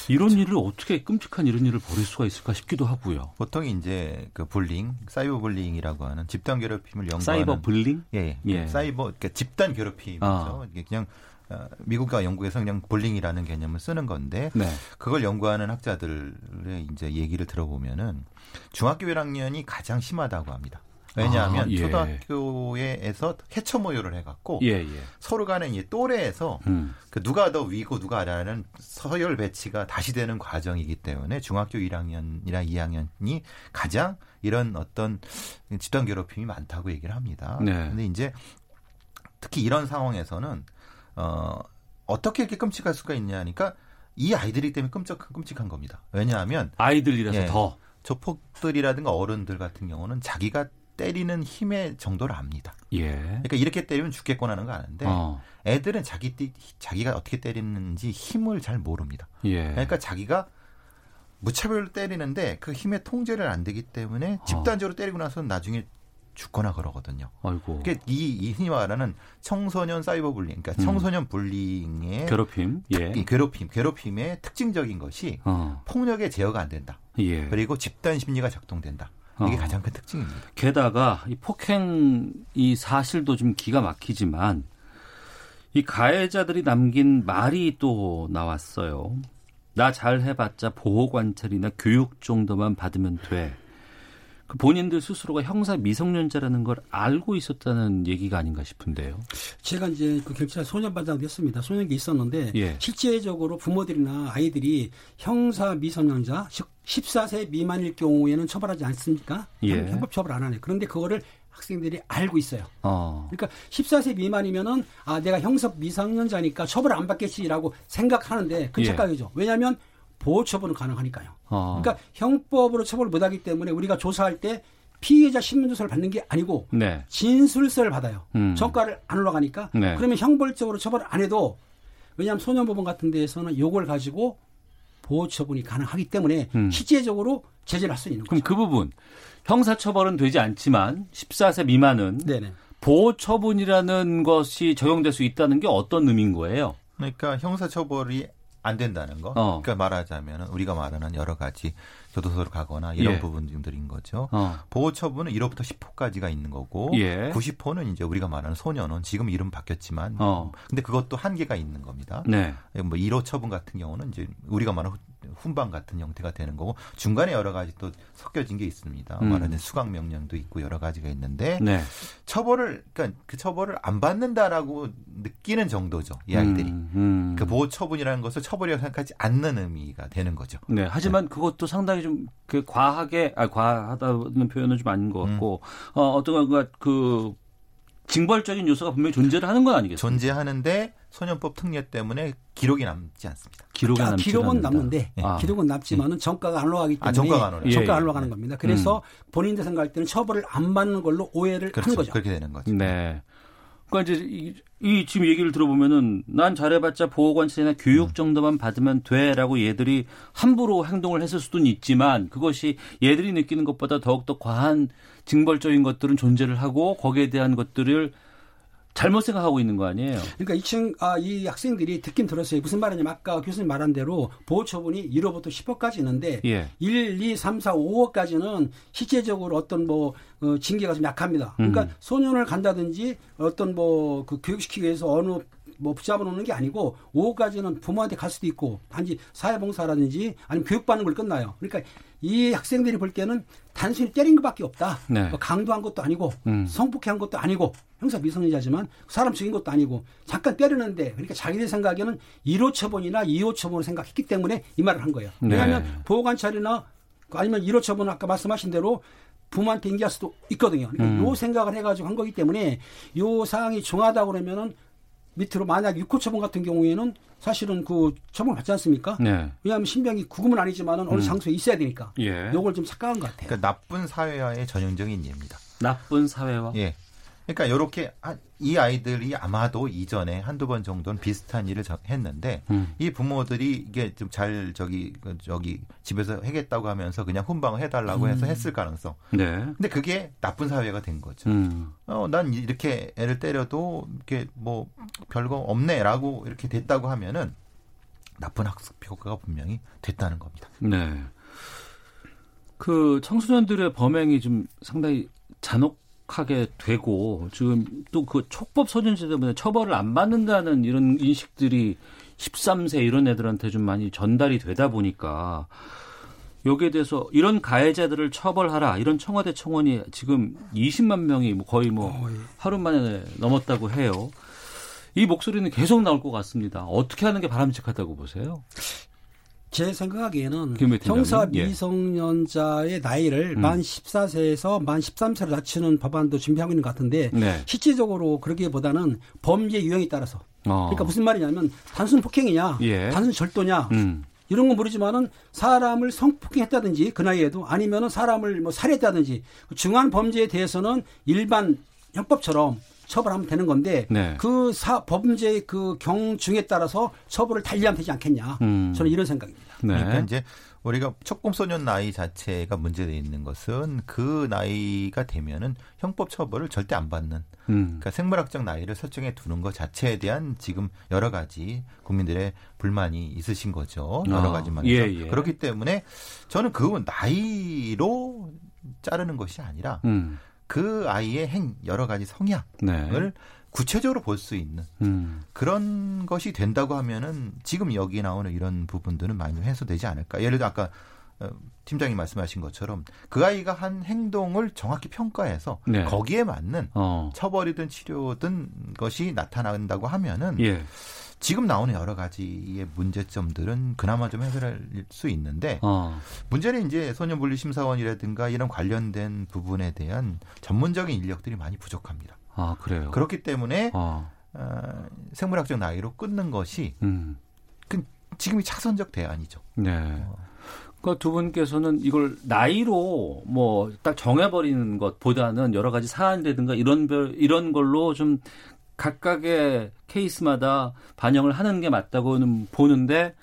[SPEAKER 1] 이런 일을 어떻게 끔찍한 이런 일을 벌일 수가 있을까 싶기도 하고요.
[SPEAKER 2] 보통 이제 그 불링, 사이버 불링이라고 하는 집단 괴롭힘을 연구하는
[SPEAKER 1] 사이버 불링?
[SPEAKER 2] 예,
[SPEAKER 1] 예.
[SPEAKER 2] 사이버 그러니까 집단 괴롭힘이죠.
[SPEAKER 1] 아.
[SPEAKER 2] 이게 그냥 어, 미국과 영국에서 그냥 불링이라는 개념을 쓰는 건데
[SPEAKER 1] 네.
[SPEAKER 2] 그걸 연구하는 학자들의 이제 얘기를 들어보면은 중학교 1학년이 가장 심하다고 합니다. 왜냐하면
[SPEAKER 1] 아, 예.
[SPEAKER 2] 초등학교에서 해처 모여를 해갖고
[SPEAKER 1] 예, 예.
[SPEAKER 2] 서로 간에 이제 또래에서
[SPEAKER 1] 음.
[SPEAKER 2] 그 누가 더 위고 누가 아래라는 서열 배치가 다시 되는 과정이기 때문에 중학교 1학년이나 2학년이 가장 이런 어떤 집단 괴롭힘이 많다고 얘기를 합니다.
[SPEAKER 1] 네.
[SPEAKER 2] 근데 이제 특히 이런 상황에서는 어 어떻게 이렇게 끔찍할 수가 있냐니까 이 아이들이 때문에 끔찍 끔찍한 겁니다. 왜냐하면
[SPEAKER 1] 아이들이라서
[SPEAKER 2] 예.
[SPEAKER 1] 더.
[SPEAKER 2] 조폭들이라든가 어른들 같은 경우는 자기가 때리는 힘의 정도를 압니다.
[SPEAKER 1] 예.
[SPEAKER 2] 그러니까 이렇게 때리면 죽겠구나 하는 거 아는데
[SPEAKER 1] 어.
[SPEAKER 2] 애들은 자기 띠- 자기가 어떻게 때리는지 힘을 잘 모릅니다.
[SPEAKER 1] 예.
[SPEAKER 2] 그러니까 자기가 무차별로 때리는데 그 힘의 통제를 안 되기 때문에 집단적으로 때리고 나서 는 나중에 죽거나 그러거든요.
[SPEAKER 1] 아이고.
[SPEAKER 2] 그게 이, 이 흔히 말하는 청소년 사이버 불링, 그러니까
[SPEAKER 1] 음.
[SPEAKER 2] 청소년 불링의
[SPEAKER 1] 괴롭힘. 예.
[SPEAKER 2] 이 괴롭힘, 괴롭힘의 특징적인 것이
[SPEAKER 1] 어.
[SPEAKER 2] 폭력의 제어가 안 된다.
[SPEAKER 1] 예.
[SPEAKER 2] 그리고 집단 심리가 작동된다. 이게
[SPEAKER 1] 어.
[SPEAKER 2] 가장 큰 특징입니다.
[SPEAKER 1] 게다가 이 폭행 이 사실도 좀 기가 막히지만 이 가해자들이 남긴 말이 또 나왔어요. 나 잘 해봤자 보호 관찰이나 교육 정도만 받으면 돼. 그 본인들 스스로가 형사 미성년자라는 걸 알고 있었다는 얘기가 아닌가 싶은데요.
[SPEAKER 3] 제가 이제 그 경찰 소년반장 됐습니다. 소년기 있었는데
[SPEAKER 1] 예.
[SPEAKER 3] 실제적으로 부모들이나 아이들이 형사 미성년자 즉 14세 미만일 경우에는 처벌하지 않습니까?
[SPEAKER 1] 예.
[SPEAKER 3] 형법 처벌 안 하네. 그런데 그거를 학생들이 알고 있어요.
[SPEAKER 1] 어.
[SPEAKER 3] 그러니까 14세 미만이면은 아 내가 형사 미성년자니까 처벌 안 받겠지라고 생각하는데 그
[SPEAKER 1] 예.
[SPEAKER 3] 착각이죠. 왜냐하면 보호 처분은 가능하니까요.
[SPEAKER 1] 어.
[SPEAKER 3] 그러니까 형법으로 처벌을 못하기 때문에 우리가 조사할 때 피해자 신문 조사를 받는 게 아니고
[SPEAKER 1] 네.
[SPEAKER 3] 진술서를 받아요.
[SPEAKER 1] 음.
[SPEAKER 3] 전과를 안 올라가니까
[SPEAKER 1] 네.
[SPEAKER 3] 그러면 형벌적으로 처벌을 안 해도 왜냐하면 소년법원 같은 데에서는 요걸 가지고 보호 처분이 가능하기 때문에
[SPEAKER 1] 음.
[SPEAKER 3] 실제적으로 제재를 할 수 있는
[SPEAKER 1] 그럼
[SPEAKER 3] 거죠.
[SPEAKER 1] 그 부분 형사 처벌은 되지 않지만 14세 미만은
[SPEAKER 3] 네네.
[SPEAKER 1] 보호 처분이라는 것이 적용될 수 있다는 게 어떤 의미인 거예요?
[SPEAKER 2] 그러니까 형사 처벌이 안 된다는 거.
[SPEAKER 1] 어.
[SPEAKER 2] 그러니까 말하자면 우리가 말하는 여러 가지 교도소를 가거나 이런
[SPEAKER 1] 예.
[SPEAKER 2] 부분들인 거죠.
[SPEAKER 1] 어.
[SPEAKER 2] 보호 처분은 1호부터 10호까지가 있는 거고
[SPEAKER 1] 예.
[SPEAKER 2] 90호는 이제 우리가 말하는 소년원 지금 이름 바뀌었지만
[SPEAKER 1] 어.
[SPEAKER 2] 근데 그것도 한계가 있는 겁니다.
[SPEAKER 1] 네.
[SPEAKER 2] 뭐 1호 처분 같은 경우는 이제 우리가 말하는 훈방 같은 형태가 되는 거고 중간에 여러 가지 또 섞여진 게 있습니다.
[SPEAKER 1] 음.
[SPEAKER 2] 말하는 수강 명령도 있고 여러 가지가 있는데
[SPEAKER 1] 네.
[SPEAKER 2] 처벌을 그러니까 그 처벌을 안 받는다라고 느끼는 정도죠. 이 아이들이.
[SPEAKER 1] 음, 음.
[SPEAKER 2] 그 보호 처분이라는 것을 처벌이라고 생각하지 않는 의미가 되는 거죠.
[SPEAKER 1] 네. 하지만 그것도 상당히 좀 그 과하게 아 과하다는 표현은 좀 아닌 것 같고
[SPEAKER 2] 음.
[SPEAKER 1] 어 어떤 그 징벌적인 요소가 분명히 존재를 하는 건 아니겠습니까?
[SPEAKER 2] 존재하는데 소년법 특례 때문에 기록이 남지 않습니다.
[SPEAKER 1] 기록에
[SPEAKER 3] 아,
[SPEAKER 1] 남지
[SPEAKER 3] 기록은
[SPEAKER 1] 않는다.
[SPEAKER 3] 남는데
[SPEAKER 1] 아.
[SPEAKER 3] 기록은 남지만은 정가가 안 올라가기 때문에
[SPEAKER 2] 아, 정가가 안 올라가요.
[SPEAKER 3] 정가가
[SPEAKER 1] 예,
[SPEAKER 3] 안
[SPEAKER 1] 예.
[SPEAKER 3] 올라가는 겁니다. 그래서 본인들 생각할 때는 처벌을 안 받는 걸로 오해를
[SPEAKER 2] 그렇죠.
[SPEAKER 3] 하는 거죠.
[SPEAKER 2] 그렇게 되는 거죠.
[SPEAKER 1] 네. 그러니까 이제 이, 이 지금 얘기를 들어보면은 난 잘해봤자 보호관찰이나 교육 정도만 받으면 돼라고 얘들이 함부로 행동을 했을 수도 있지만 그것이 얘들이 느끼는 것보다 더욱더 과한 징벌적인 것들은 존재를 하고 거기에 대한 것들을 잘못 생각하고 있는 거 아니에요?
[SPEAKER 3] 그러니까 이 층, 아, 이 학생들이 듣긴 들었어요. 무슨 말이냐면 아까 교수님 말한 대로 보호 처분이 1호부터 10호까지 있는데
[SPEAKER 1] 예.
[SPEAKER 3] 1, 2, 3, 4, 5호까지는 실제적으로 어떤 뭐 어, 징계가 좀 약합니다. 그러니까
[SPEAKER 1] 음.
[SPEAKER 3] 소년을 간다든지 어떤 뭐 그 교육시키기 위해서 어느 뭐 붙잡아 놓는 게 아니고 오후까지는 부모한테 갈 수도 있고 단지 사회봉사라든지 아니면 교육받는 걸 끝나요. 그러니까 이 학생들이 볼 때는 단순히 때린 것밖에 없다.
[SPEAKER 1] 네.
[SPEAKER 3] 뭐 강도한 것도 아니고
[SPEAKER 1] 음.
[SPEAKER 3] 성폭행한 것도 아니고 형사 미성년자지만 사람 죽인 것도 아니고 잠깐 때리는데 그러니까 자기들 생각에는 1호 처분이나 2호 처분을 생각했기 때문에 이 말을 한 거예요.
[SPEAKER 1] 네.
[SPEAKER 3] 왜냐하면 보호관찰이나 아니면 1호 처분은 아까 말씀하신 대로 부모한테 인기할 수도 있거든요. 그러니까
[SPEAKER 1] 음.
[SPEAKER 3] 요 생각을 해가지고 한 거기 때문에 요 사항이 중하다고 그러면은 밑으로 만약 6호 처분 같은 경우에는 사실은 그 처분 받지 않습니까?
[SPEAKER 1] 네.
[SPEAKER 3] 왜냐하면 신병이 구금은 아니지만은 어느
[SPEAKER 1] 음.
[SPEAKER 3] 장소에 있어야 되니까.
[SPEAKER 1] 예.
[SPEAKER 3] 요걸 좀 착각한 것 같아요.
[SPEAKER 2] 그러니까 나쁜 사회화의 전형적인 예입니다.
[SPEAKER 1] 나쁜 사회와
[SPEAKER 2] 예. 그러니까 이렇게 이 아이들이 아마도 이전에 한두 번 정도는 비슷한 일을 저- 했는데
[SPEAKER 1] 음.
[SPEAKER 2] 이 부모들이 이게 좀 잘 저기 그 저기 집에서 하겠다고 하면서 그냥 훈방을 해달라고 해서 했을 가능성.
[SPEAKER 1] 네.
[SPEAKER 2] 근데 그게 나쁜 사회가 된 거죠.
[SPEAKER 1] 음.
[SPEAKER 2] 어, 난 이렇게 애를 때려도 이렇게 뭐 별거 없네라고 이렇게 됐다고 하면은 나쁜 학습 효과가 분명히 됐다는 겁니다.
[SPEAKER 1] 네. 그 청소년들의 범행이 좀 상당히 잔혹 하게 되고 지금 또 그 촉법 소년제 때문에 처벌을 안 받는다는 이런 인식들이 13세 이런 애들한테 좀 많이 전달이 되다 보니까 여기에 대해서 이런 가해자들을 처벌하라 이런 청와대 청원이 지금 20만 명이 뭐 거의 뭐 하루 만에 넘었다고 해요. 이 목소리는 계속 나올 것 같습니다. 어떻게 하는 게 바람직하다고 보세요?
[SPEAKER 3] 제 생각에는
[SPEAKER 1] 팀장님.
[SPEAKER 3] 형사
[SPEAKER 1] 예.
[SPEAKER 3] 미성년자의 나이를
[SPEAKER 1] 음.
[SPEAKER 3] 만 14세에서 만 13세로 낮추는 법안도 준비하고 있는 것 같은데
[SPEAKER 1] 네.
[SPEAKER 3] 실질적으로 그러기보다는 범죄 유형에 따라서
[SPEAKER 1] 어.
[SPEAKER 3] 그러니까 무슨 말이냐면 단순 폭행이냐
[SPEAKER 1] 예.
[SPEAKER 3] 단순 절도냐
[SPEAKER 1] 음.
[SPEAKER 3] 이런 건 모르지만은 사람을 성폭행했다든지 그 나이에도 아니면은 사람을 뭐 살해했다든지 그 중한 범죄에 대해서는 일반 형법처럼 처벌하면 되는 건데
[SPEAKER 1] 네.
[SPEAKER 3] 그 사, 범죄의 그 경중에 따라서 처벌을 달리하면 되지 않겠냐.
[SPEAKER 1] 음.
[SPEAKER 3] 저는 이런 생각입니다.
[SPEAKER 1] 네.
[SPEAKER 2] 그러니까 이제 우리가 촉금소년 나이 자체가 문제되어 있는 것은 그 나이가 되면은 형법 처벌을 절대 안 받는
[SPEAKER 1] 음.
[SPEAKER 2] 그러니까 생물학적 나이를 설정해 두는 것 자체에 대한 지금 여러 가지 국민들의 불만이 있으신 거죠. 여러
[SPEAKER 1] 아,
[SPEAKER 2] 가지 면에서.
[SPEAKER 1] 예, 예.
[SPEAKER 2] 그렇기 때문에 저는 그 나이로 자르는 것이 아니라
[SPEAKER 1] 음.
[SPEAKER 2] 그 아이의 행 여러 가지 성향을
[SPEAKER 1] 네.
[SPEAKER 2] 구체적으로 볼 수 있는
[SPEAKER 1] 음.
[SPEAKER 2] 그런 것이 된다고 하면은 지금 여기 나오는 이런 부분들은 많이 좀 해소되지 않을까. 예를 들어 아까 어, 팀장이 말씀하신 것처럼 그 아이가 한 행동을 정확히 평가해서
[SPEAKER 1] 네.
[SPEAKER 2] 거기에 맞는
[SPEAKER 1] 어.
[SPEAKER 2] 처벌이든 치료든 것이 나타난다고 하면은
[SPEAKER 1] 예.
[SPEAKER 2] 지금 나오는 여러 가지의 문제점들은 그나마 좀 해결할 수 있는데
[SPEAKER 1] 어.
[SPEAKER 2] 문제는 이제 소년분리 심사원이라든가 이런 관련된 부분에 대한 전문적인 인력들이 많이 부족합니다.
[SPEAKER 1] 아, 그래요.
[SPEAKER 2] 그렇기 때문에
[SPEAKER 1] 어.
[SPEAKER 2] 어, 생물학적 나이로 끊는 것이
[SPEAKER 1] 음.
[SPEAKER 2] 그 지금이 차선적 대안이죠.
[SPEAKER 1] 네. 그러니까 두 분께서는 이걸 나이로 뭐 딱 정해버리는 것보다는 여러 가지 사안이라든가 이런 별 이런 걸로 좀 각각의 케이스마다 반영을 하는 게 맞다고는 보는데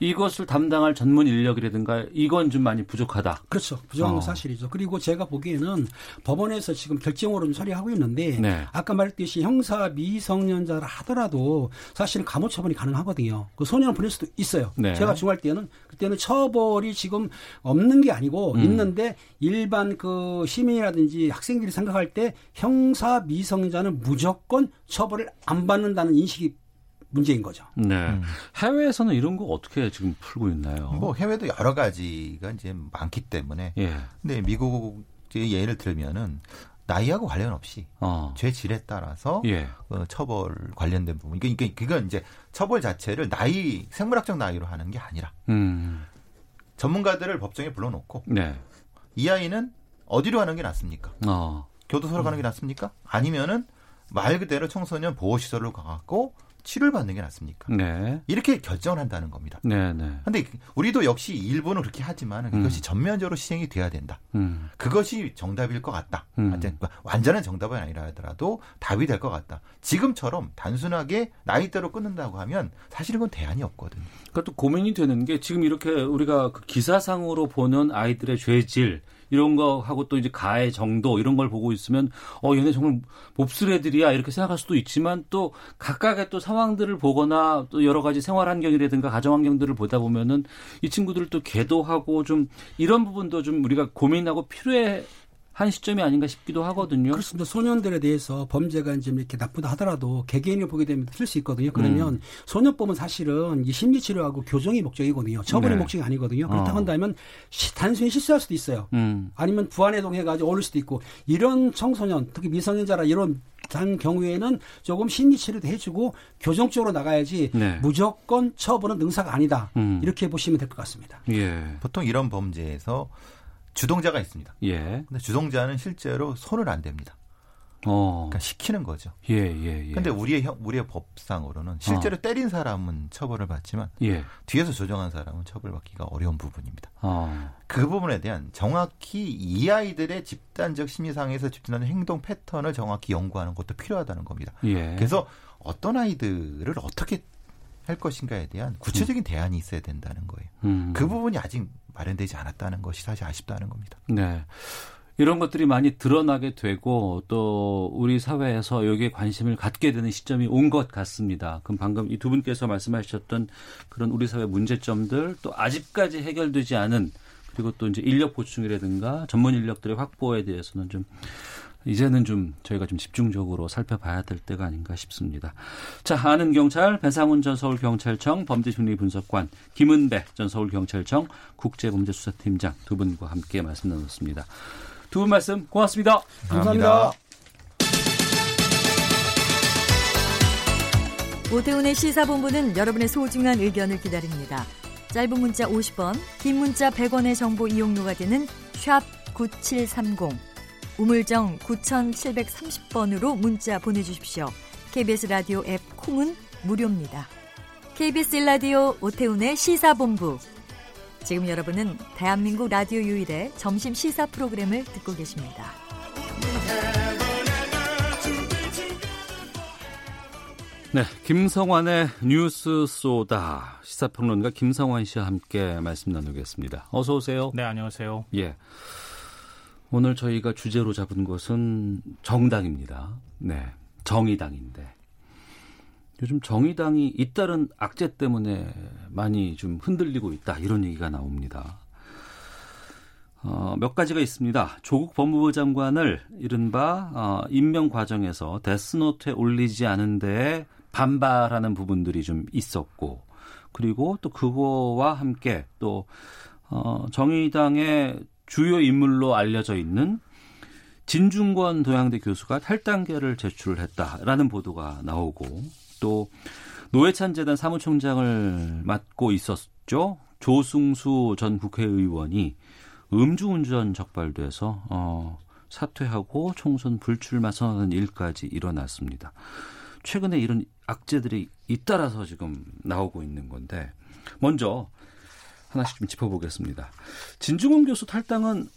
[SPEAKER 1] 이것을 담당할 전문 인력이라든가 이건 좀 많이 부족하다.
[SPEAKER 3] 그렇죠. 부정한 건
[SPEAKER 1] 어.
[SPEAKER 3] 사실이죠. 그리고 제가 보기에는 법원에서 지금 결정으로 좀 처리하고 있는데
[SPEAKER 1] 네.
[SPEAKER 3] 아까 말했듯이 형사 미성년자라 하더라도 사실은 감호 처분이 가능하거든요. 그 소년을 보낼 수도 있어요.
[SPEAKER 1] 네.
[SPEAKER 3] 제가 중할 때는 그때는 처벌이 지금 없는 게 아니고
[SPEAKER 1] 음.
[SPEAKER 3] 있는데 일반 그 시민이라든지 학생들이 생각할 때 형사 미성년자는 무조건 처벌을 안 받는다는 인식이 문제인 거죠.
[SPEAKER 1] 네. 해외에서는 이런 거 어떻게 지금 풀고 있나요?
[SPEAKER 2] 뭐 해외도 여러 가지가 이제 많기 때문에
[SPEAKER 1] 예.
[SPEAKER 2] 근데 미국 예를 들면은 나이하고 관련 없이
[SPEAKER 1] 어.
[SPEAKER 2] 죄 질에 따라서
[SPEAKER 1] 예.
[SPEAKER 2] 어, 처벌 관련된 부분. 그러니까 그건 이제 처벌 자체를 나이 생물학적 나이로 하는 게 아니라
[SPEAKER 1] 음.
[SPEAKER 2] 전문가들을 법정에 불러놓고
[SPEAKER 1] 네.
[SPEAKER 2] 이 아이는 어디로 가는 게 낫습니까?
[SPEAKER 1] 어.
[SPEAKER 2] 교도소로 가는 게 낫습니까? 아니면은 말 그대로 청소년 보호시설로 가고 치료를 받는 게 낫습니까?
[SPEAKER 1] 네.
[SPEAKER 2] 이렇게 결정을 한다는 겁니다.
[SPEAKER 1] 네, 네.
[SPEAKER 2] 근데 우리도 역시 일본은 그렇게 하지만 그것이 전면적으로 시행이 돼야 된다.
[SPEAKER 1] 음.
[SPEAKER 2] 그것이 정답일 것 같다.
[SPEAKER 1] 음.
[SPEAKER 2] 완전- 완전한 정답은 아니라 하더라도 답이 될 것 같다. 지금처럼 단순하게 나이대로 끊는다고 하면 사실은 그건 대안이 없거든요.
[SPEAKER 1] 또 고민이 되는 게 지금 이렇게 우리가 그 기사상으로 보는 아이들의 죄질 이런 거 하고 또 이제 가해 정도 이런 걸 보고 있으면 어 얘네 정말 몹쓸 애들이야. 이렇게 생각할 수도 있지만 또 각각의 또 상황들을 보거나 또 여러 가지 생활 환경이라든가 가정 환경들을 보다 보면은 이 친구들을 또 계도하고 좀 이런 부분도 좀 우리가 고민하고 필요해 한 시점이 아닌가 싶기도 하거든요.
[SPEAKER 3] 그렇습니다. 소년들에 대해서 범죄가 이제 이렇게 나쁘다 하더라도 개개인을 보게 되면 틀수 있거든요. 그러면
[SPEAKER 1] 음.
[SPEAKER 3] 소년법은 사실은 이 심리 치료하고 교정이 목적이거든요. 처벌이
[SPEAKER 1] 네.
[SPEAKER 3] 목적이 아니거든요. 그렇다고
[SPEAKER 1] 어.
[SPEAKER 3] 한다면 시- 단순히 실수할 수도 있어요.
[SPEAKER 1] 음.
[SPEAKER 3] 아니면 부안해동 해가지고 어울릴 수도 있고 이런 청소년 특히 미성년자라 이런 단 경우에는 조금 심리 치료도 해주고 교정 쪽으로 나가야지
[SPEAKER 1] 네.
[SPEAKER 3] 무조건 처벌은 능사가 아니다
[SPEAKER 1] 음.
[SPEAKER 3] 이렇게 보시면 될 것 같습니다.
[SPEAKER 1] 예.
[SPEAKER 2] 보통 이런 범죄에서 주동자가 있습니다.
[SPEAKER 1] 예.
[SPEAKER 2] 근데 주동자는 실제로 손을 안 댑니다.
[SPEAKER 1] 어.
[SPEAKER 2] 그러니까 시키는 거죠.
[SPEAKER 1] 예, 예, 예.
[SPEAKER 2] 근데 우리의 형- 우리의 법상으로는 실제로 때린 사람은 처벌을 받지만
[SPEAKER 1] 예.
[SPEAKER 2] 뒤에서 조정한 사람은 처벌받기가 어려운 부분입니다.
[SPEAKER 1] 어.
[SPEAKER 2] 그 부분에 대한 정확히 이 아이들의 집단적 심리상에서 집단하는 행동 패턴을 정확히 연구하는 것도 필요하다는 겁니다.
[SPEAKER 1] 예.
[SPEAKER 2] 그래서 어떤 아이들을 어떻게 할 것인가에 대한 구체적인 대안이 있어야 된다는 거예요.
[SPEAKER 1] 음.
[SPEAKER 2] 그 부분이 아직 마련되지 않았다는 것이 사실 아쉽다는 겁니다.
[SPEAKER 1] 네. 이런 것들이 많이 드러나게 되고 또 우리 사회에서 여기에 관심을 갖게 되는 시점이 온 것 같습니다. 그럼 방금 이 두 분께서 말씀하셨던 그런 우리 사회 문제점들 또 아직까지 해결되지 않은 그리고 또 이제 인력 보충이라든가 전문 인력들의 확보에 대해서는 좀 이제는 좀 저희가 좀 집중적으로 살펴봐야 될 때가 아닌가 싶습니다. 자, 아는 경찰 배상훈 전 서울경찰청 범죄심리 분석관 김은배 전 서울경찰청 국제범죄수사팀장 두 분과 함께 말씀 나눴습니다. 두 분 말씀 고맙습니다.
[SPEAKER 3] 감사합니다.
[SPEAKER 8] 오태훈의 시사본부는 여러분의 소중한 의견을 기다립니다. 짧은 문자 50원, 긴 문자 100원의 정보 이용료가 되는 샵 9730, 우물정 9730번으로 문자 보내주십시오. KBS 라디오 앱 콩은 무료입니다. KBS 라디오 오태훈의 시사본부. 지금 여러분은 대한민국 라디오 유일의 점심 시사 프로그램을 듣고 계십니다.
[SPEAKER 1] 네, 김성환의 뉴스 쏘다 시사평론가 김성환 씨와 함께 말씀 나누겠습니다. 어서 오세요.
[SPEAKER 9] 네, 안녕하세요.
[SPEAKER 1] 예. 오늘 저희가 주제로 잡은 것은 정당입니다. 네. 정의당인데. 요즘 정의당이 잇따른 악재 때문에 많이 좀 흔들리고 있다. 이런 얘기가 나옵니다. 어, 몇 가지가 있습니다. 조국 법무부 장관을 이른바 어, 임명 과정에서 데스노트에 올리지 않은데 반발하는 부분들이 좀 있었고 그리고 또 그거와 함께 또 어, 정의당의 주요 인물로 알려져 있는 진중권 도양대 교수가 탈당계를 제출을 했다라는 보도가 나오고 또 노회찬 재단 사무총장을 맡고 있었죠. 조승수 전 국회의원이 음주운전 적발돼서 어, 사퇴하고 총선 불출마 선언하는 일까지 일어났습니다. 최근에 이런 악재들이 잇따라서 지금 나오고 있는 건데 먼저 하나씩 좀 짚어보겠습니다. 진중권 교수 탈당은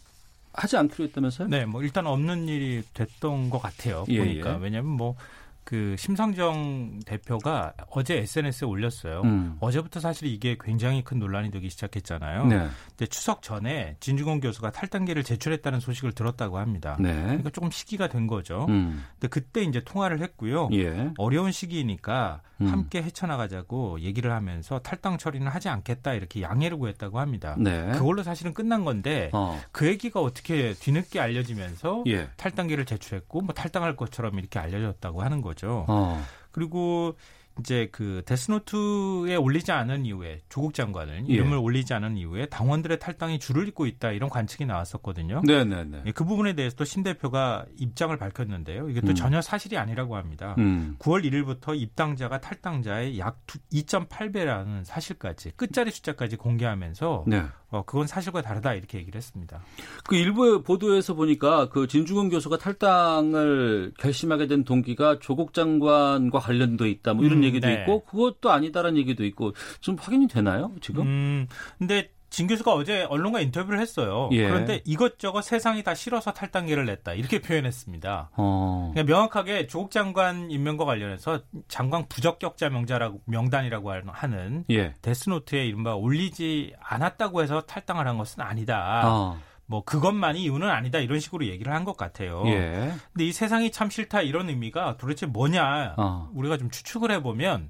[SPEAKER 1] 하지 않기로 했다면서요?
[SPEAKER 9] 네, 뭐 일단 없는 일이 됐던 것 같아요.
[SPEAKER 1] 예,
[SPEAKER 9] 보니까
[SPEAKER 1] 예.
[SPEAKER 9] 왜냐하면 뭐 그 심상정 대표가 어제 SNS에 올렸어요.
[SPEAKER 1] 음.
[SPEAKER 9] 어제부터 사실 이게 굉장히 큰 논란이 되기 시작했잖아요.
[SPEAKER 1] 네.
[SPEAKER 9] 근데 추석 전에 진중권 교수가 탈당계를 제출했다는 소식을 들었다고 합니다.
[SPEAKER 1] 네.
[SPEAKER 9] 그러니까 조금 시기가 된 거죠.
[SPEAKER 1] 음.
[SPEAKER 9] 근데 그때 이제 통화를 했고요.
[SPEAKER 1] 예.
[SPEAKER 9] 어려운 시기이니까
[SPEAKER 1] 음.
[SPEAKER 9] 함께 헤쳐나가자고 얘기를 하면서 탈당 처리는 하지 않겠다 이렇게 양해를 구했다고 합니다.
[SPEAKER 1] 네.
[SPEAKER 9] 그걸로 사실은 끝난 건데
[SPEAKER 1] 어.
[SPEAKER 9] 그 얘기가 어떻게 뒤늦게 알려지면서
[SPEAKER 1] 예.
[SPEAKER 9] 탈당계를 제출했고 뭐 탈당할 것처럼 이렇게 알려졌다고 하는 거 죠.
[SPEAKER 1] 어.
[SPEAKER 9] 그리고 이제 그 데스노트에 올리지 않은 이후에 조국 장관은
[SPEAKER 1] 예.
[SPEAKER 9] 이름을 올리지 않은 이후에 당원들의 탈당이 줄을 잇고 있다 이런 관측이 나왔었거든요.
[SPEAKER 1] 네네네.
[SPEAKER 9] 예, 그 부분에 대해서도 신 대표가 입장을 밝혔는데요. 이게 또
[SPEAKER 1] 음.
[SPEAKER 9] 전혀 사실이 아니라고 합니다.
[SPEAKER 1] 음.
[SPEAKER 9] 9월 1일부터 입당자가 탈당자의 약 2.8배라는 사실까지 끝자리 숫자까지 공개하면서
[SPEAKER 1] 네.
[SPEAKER 9] 어, 그건 사실과 다르다 이렇게 얘기를 했습니다.
[SPEAKER 1] 그 일부 보도에서 보니까 그 진중권 교수가 탈당을 결심하게 된 동기가 조국 장관과 관련돼 있다 뭐 이런
[SPEAKER 9] 음,
[SPEAKER 1] 얘기도
[SPEAKER 9] 네.
[SPEAKER 1] 있고 그것도 아니다라는 얘기도 있고 좀 확인이 되나요 지금?
[SPEAKER 9] 음, 근데 진 교수가 어제 언론과 인터뷰를 했어요.
[SPEAKER 1] 예.
[SPEAKER 9] 그런데 이것저것 세상이 다 싫어서 탈당계를 냈다 이렇게 표현했습니다.
[SPEAKER 1] 어.
[SPEAKER 9] 그러니까 명확하게 조국 장관 임명과 관련해서 장관 부적격자 명자라고 명단이라고 하는
[SPEAKER 1] 예.
[SPEAKER 9] 데스노트에 이른바 올리지 않았다고 해서 탈당을 한 것은 아니다.
[SPEAKER 1] 어.
[SPEAKER 9] 뭐 그것만이 이유는 아니다 이런 식으로 얘기를 한 것 같아요.
[SPEAKER 1] 예.
[SPEAKER 9] 근데 이 세상이 참 싫다 이런 의미가 도대체 뭐냐
[SPEAKER 1] 어.
[SPEAKER 9] 우리가 좀 추측을 해보면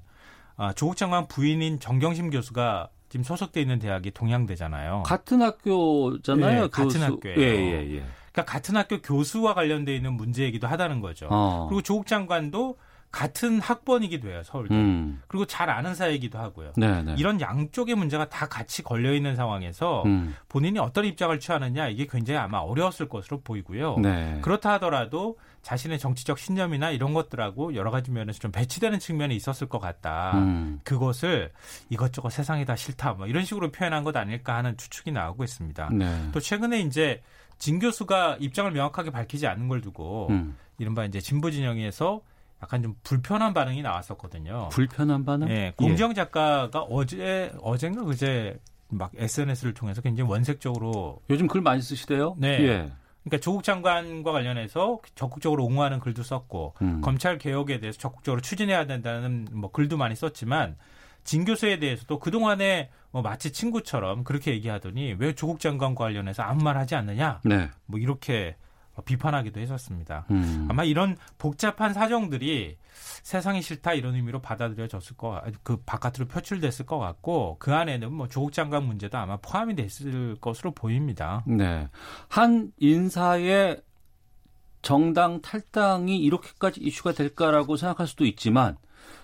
[SPEAKER 9] 아, 조국 장관 부인인 정경심 교수가 지금 소속돼 있는 대학이 동양대잖아요.
[SPEAKER 1] 같은 학교잖아요.
[SPEAKER 9] 예, 같은
[SPEAKER 1] 수-
[SPEAKER 9] 학교예요.
[SPEAKER 1] 예, 예, 예.
[SPEAKER 9] 그러니까 같은 학교 교수와 관련돼 있는 문제이기도 하다는 거죠.
[SPEAKER 1] 어.
[SPEAKER 9] 그리고 조국 장관도 같은 학번이기도 해요, 서울대.
[SPEAKER 1] 음.
[SPEAKER 9] 그리고 잘 아는 사이이기도 하고요.
[SPEAKER 1] 네네.
[SPEAKER 9] 이런 양쪽의 문제가 다 같이 걸려 있는 상황에서
[SPEAKER 1] 음.
[SPEAKER 9] 본인이 어떤 입장을 취하느냐 이게 굉장히 아마 어려웠을 것으로 보이고요.
[SPEAKER 1] 네.
[SPEAKER 9] 그렇다 하더라도 자신의 정치적 신념이나 이런 것들하고 여러 가지 면에서 좀 배치되는 측면이 있었을 것 같다.
[SPEAKER 1] 음.
[SPEAKER 9] 그것을 이것저것 세상이 다 싫다. 뭐 이런 식으로 표현한 것 아닐까 하는 추측이 나오고 있습니다.
[SPEAKER 1] 네.
[SPEAKER 9] 또 최근에 이제 진 교수가 입장을 명확하게 밝히지 않는 걸 두고
[SPEAKER 1] 음.
[SPEAKER 9] 이른바 이제 진보 진영에서 약간 좀 불편한 반응이 나왔었거든요.
[SPEAKER 1] 불편한 반응?
[SPEAKER 9] 예, 공정 작가가 어제 어젠가 그제 막 SNS를 통해서 굉장히 원색적으로
[SPEAKER 1] 요즘 글 많이 쓰시대요?
[SPEAKER 9] 네.
[SPEAKER 1] 예.
[SPEAKER 9] 그러니까 조국 장관과 관련해서 적극적으로 옹호하는 글도 썼고
[SPEAKER 1] 음.
[SPEAKER 9] 검찰 개혁에 대해서 적극적으로 추진해야 된다는 뭐 글도 많이 썼지만 진 교수에 대해서도 그 동안에 뭐 마치 친구처럼 그렇게 얘기하더니 왜 조국 장관과 관련해서 아무 말 하지 않느냐
[SPEAKER 1] 네.
[SPEAKER 9] 뭐 이렇게 비판하기도 했었습니다.
[SPEAKER 1] 음.
[SPEAKER 9] 아마 이런 복잡한 사정들이 세상이 싫다 이런 의미로 받아들여졌을 거, 그 바깥으로 표출됐을 것 같고 그 안에는 뭐 조국 장관 문제도 아마 포함이 됐을 것으로 보입니다.
[SPEAKER 1] 네. 한 인사의 정당 탈당이 이렇게까지 이슈가 될까라고 생각할 수도 있지만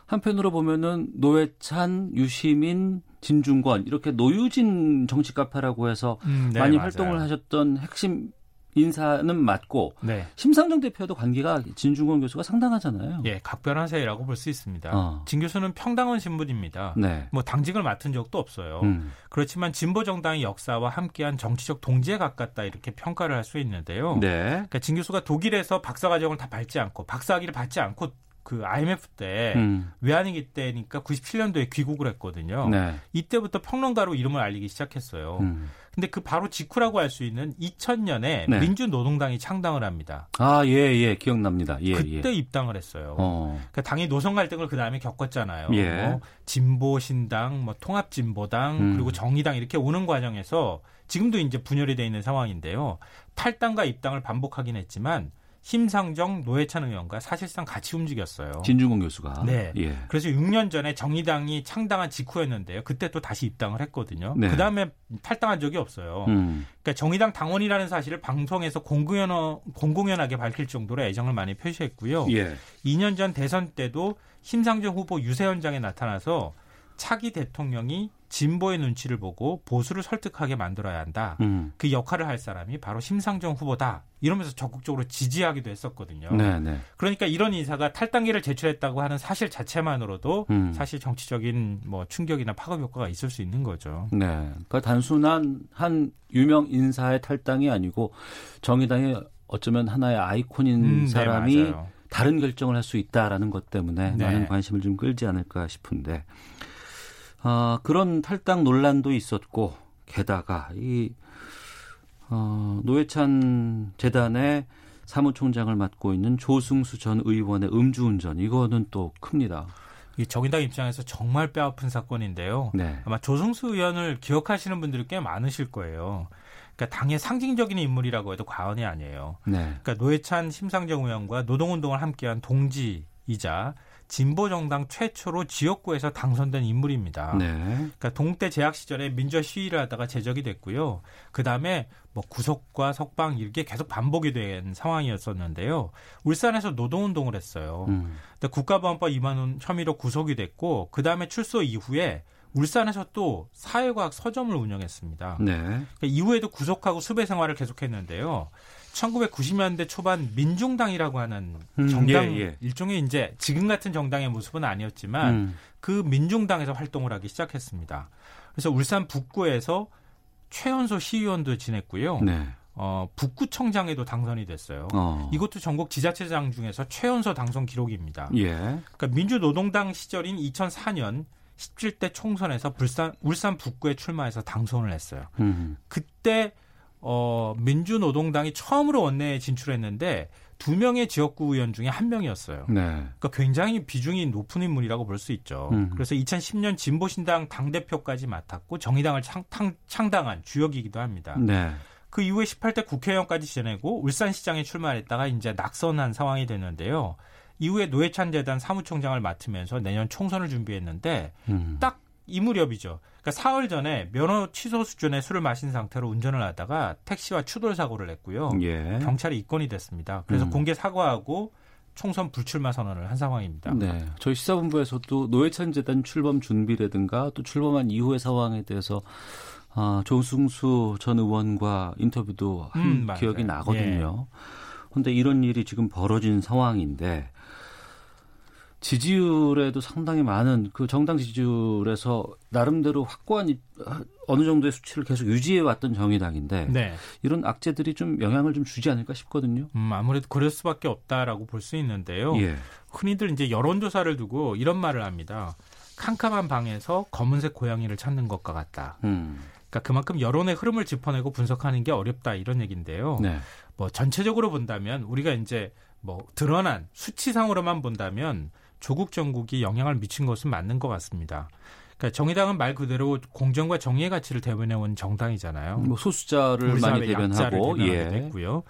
[SPEAKER 1] 한편으로 보면은 노회찬, 유시민, 진중권 이렇게 노유진 정치 카페라고 해서
[SPEAKER 9] 음, 네,
[SPEAKER 1] 많이
[SPEAKER 9] 맞아요.
[SPEAKER 1] 활동을 하셨던 핵심 인사는 맞고
[SPEAKER 9] 네.
[SPEAKER 1] 심상정 대표도 관계가 진중권 교수가 상당하잖아요.
[SPEAKER 9] 예, 각별한 사이라고 볼 수 있습니다.
[SPEAKER 1] 어.
[SPEAKER 9] 진 교수는 평당원 신분입니다.
[SPEAKER 1] 네.
[SPEAKER 9] 뭐 당직을 맡은 적도 없어요.
[SPEAKER 1] 음.
[SPEAKER 9] 그렇지만 진보 정당의 역사와 함께한 정치적 동지에 가깝다 이렇게 평가를 할 수 있는데요.
[SPEAKER 1] 네.
[SPEAKER 9] 그러니까 진 교수가 독일에서 박사 과정을 다 밟지 않고 박사학위를 받지 않고 그 IMF 때
[SPEAKER 1] 음.
[SPEAKER 9] 외환위기 때니까 97년도에 귀국을 했거든요.
[SPEAKER 1] 네.
[SPEAKER 9] 이때부터 평론가로 이름을 알리기 시작했어요.
[SPEAKER 1] 음.
[SPEAKER 9] 근데 그 바로 직후라고 할 수 있는 2000년에
[SPEAKER 1] 네.
[SPEAKER 9] 민주노동당이 창당을 합니다.
[SPEAKER 1] 아, 예, 예, 기억납니다. 예,
[SPEAKER 9] 그때
[SPEAKER 1] 예.
[SPEAKER 9] 입당을 했어요.
[SPEAKER 1] 어.
[SPEAKER 9] 그러니까 당이 노선 갈등을 그 다음에 겪었잖아요.
[SPEAKER 1] 예.
[SPEAKER 9] 뭐 진보 신당, 뭐 통합 진보당,
[SPEAKER 1] 음.
[SPEAKER 9] 그리고 정의당 이렇게 오는 과정에서 지금도 이제 분열이 돼 있는 상황인데요. 탈당과 입당을 반복하긴 했지만 심상정, 노회찬 의원과 사실상 같이 움직였어요.
[SPEAKER 1] 진중권 교수가.
[SPEAKER 9] 네.
[SPEAKER 1] 예.
[SPEAKER 9] 그래서 6년 전에 정의당이 창당한 직후였는데요. 그때 또 다시 입당을 했거든요.
[SPEAKER 1] 네.
[SPEAKER 9] 그 다음에 탈당한 적이 없어요.
[SPEAKER 1] 음.
[SPEAKER 9] 그러니까 정의당 당원이라는 사실을 방송에서 공공연, 공공연하게 밝힐 정도로 애정을 많이 표시했고요.
[SPEAKER 1] 예.
[SPEAKER 9] 2년 전 대선 때도 심상정 후보 유세 현장에 나타나서 차기 대통령이 진보의 눈치를 보고 보수를 설득하게 만들어야 한다.
[SPEAKER 1] 음.
[SPEAKER 9] 그 역할을 할 사람이 바로 심상정 후보다. 이러면서 적극적으로 지지하기도 했었거든요.
[SPEAKER 1] 네, 네.
[SPEAKER 9] 그러니까 이런 인사가 탈당기를 제출했다고 하는 사실 자체만으로도
[SPEAKER 1] 음.
[SPEAKER 9] 사실 정치적인 뭐 충격이나 파급 효과가 있을 수 있는 거죠.
[SPEAKER 1] 네. 그러니까 단순한 한 유명 인사의 탈당이 아니고 정의당의 어쩌면 하나의 아이콘인
[SPEAKER 9] 음, 네,
[SPEAKER 1] 사람이
[SPEAKER 9] 맞아요.
[SPEAKER 1] 다른 결정을 할 수 있다라는 것 때문에
[SPEAKER 9] 네.
[SPEAKER 1] 많은 관심을 좀 끌지 않을까 싶은데 아, 그런 탈당 논란도 있었고 게다가 이 어, 노회찬 재단의 사무총장을 맡고 있는 조승수 전 의원의 음주운전 이거는 또 큽니다.
[SPEAKER 9] 이 정의당 입장에서 정말 뼈아픈 사건인데요.
[SPEAKER 1] 네.
[SPEAKER 9] 아마 조승수 의원을 기억하시는 분들이 꽤 많으실 거예요. 그러니까 당의 상징적인 인물이라고 해도 과언이 아니에요.
[SPEAKER 1] 네.
[SPEAKER 9] 그러니까 노회찬 심상정 의원과 노동운동을 함께한 동지이자 진보 정당 최초로 지역구에서 당선된 인물입니다.
[SPEAKER 1] 네.
[SPEAKER 9] 그러니까 동때 재학 시절에 민주화 시위를 하다가 제적이 됐고요. 그 다음에 뭐 구속과 석방 이렇게 계속 반복이 된 상황이었었는데요. 울산에서 노동운동을 했어요.
[SPEAKER 1] 음.
[SPEAKER 9] 근데 국가보안법 위반 혐의로 구속이 됐고 그 다음에 출소 이후에 울산에서 또 사회과학 서점을 운영했습니다.
[SPEAKER 1] 네.
[SPEAKER 9] 그러니까 이후에도 구속하고 수배 생활을 계속했는데요. 1990년대 초반 민중당이라고 하는
[SPEAKER 1] 음,
[SPEAKER 9] 정당
[SPEAKER 1] 예, 예.
[SPEAKER 9] 일종의 이제 지금 같은 정당의 모습은 아니었지만
[SPEAKER 1] 음.
[SPEAKER 9] 그 민중당에서 활동을 하기 시작했습니다. 그래서 울산 북구에서 최연소 시의원도 지냈고요.
[SPEAKER 1] 네.
[SPEAKER 9] 어, 북구청장에도 당선이 됐어요.
[SPEAKER 1] 어.
[SPEAKER 9] 이것도 전국 지자체장 중에서 최연소 당선 기록입니다.
[SPEAKER 1] 예.
[SPEAKER 9] 그러니까 민주노동당 시절인 2004년 17대 총선에서 울산, 울산 북구에 출마해서 당선을 했어요.
[SPEAKER 1] 음.
[SPEAKER 9] 그때 어, 민주노동당이 처음으로 원내에 진출했는데 두 명의 지역구 의원 중에 한 명이었어요.
[SPEAKER 1] 네.
[SPEAKER 9] 그러니까 굉장히 비중이 높은 인물이라고 볼 수 있죠.
[SPEAKER 1] 음.
[SPEAKER 9] 그래서 2010년 진보신당 당대표까지 맡았고 정의당을 창, 당한 주역이기도 합니다.
[SPEAKER 1] 네.
[SPEAKER 9] 그 이후에 18대 국회의원까지 지내고 울산시장에 출마했다가 이제 낙선한 상황이 됐는데요. 이후에 노회찬 재단 사무총장을 맡으면서 내년 총선을 준비했는데
[SPEAKER 1] 음.
[SPEAKER 9] 딱이 무렵이죠. 그러니까 사흘 전에 면허 취소 수준의 술을 마신 상태로 운전을 하다가 택시와 추돌 사고를 냈고요.
[SPEAKER 1] 예.
[SPEAKER 9] 경찰에 입건이 됐습니다. 그래서
[SPEAKER 1] 음.
[SPEAKER 9] 공개 사과하고 총선 불출마 선언을 한 상황입니다.
[SPEAKER 1] 네. 저희 시사본부에서도 노회찬 재단 출범 준비라든가 또 출범한 이후의 상황에 대해서 아, 조승수 전 의원과 인터뷰도 한
[SPEAKER 9] 음.
[SPEAKER 1] 기억이 나거든요. 그런데 이런 일이 지금 벌어진 상황인데 지지율에도 상당히 많은 그 정당 지지율에서 나름대로 확고한 이- 어느 정도의 수치를 계속 유지해 왔던 정의당인데
[SPEAKER 9] 네.
[SPEAKER 1] 이런 악재들이 좀 영향을 좀 주지 않을까 싶거든요.
[SPEAKER 9] 음, 아무래도 그럴 수밖에 없다라고 볼 수 있는데요.
[SPEAKER 1] 예.
[SPEAKER 9] 흔히들 이제 여론조사를 두고 이런 말을 합니다. 캄캄한 방에서 검은색 고양이를 찾는 것과 같다.
[SPEAKER 1] 음.
[SPEAKER 9] 그러니까 그만큼 여론의 흐름을 짚어내고 분석하는 게 어렵다 이런 얘기인데요.
[SPEAKER 1] 네.
[SPEAKER 9] 뭐 전체적으로 본다면 우리가 이제 뭐 드러난 수치상으로만 본다면 조국 정국이 영향을 미친 것은 맞는 것 같습니다. 그러니까 정의당은 말 그대로 공정과 정의의 가치를 대변해온 정당이잖아요.
[SPEAKER 1] 뭐 소수자를 많이 대변하고 예.
[SPEAKER 9] 됐고요.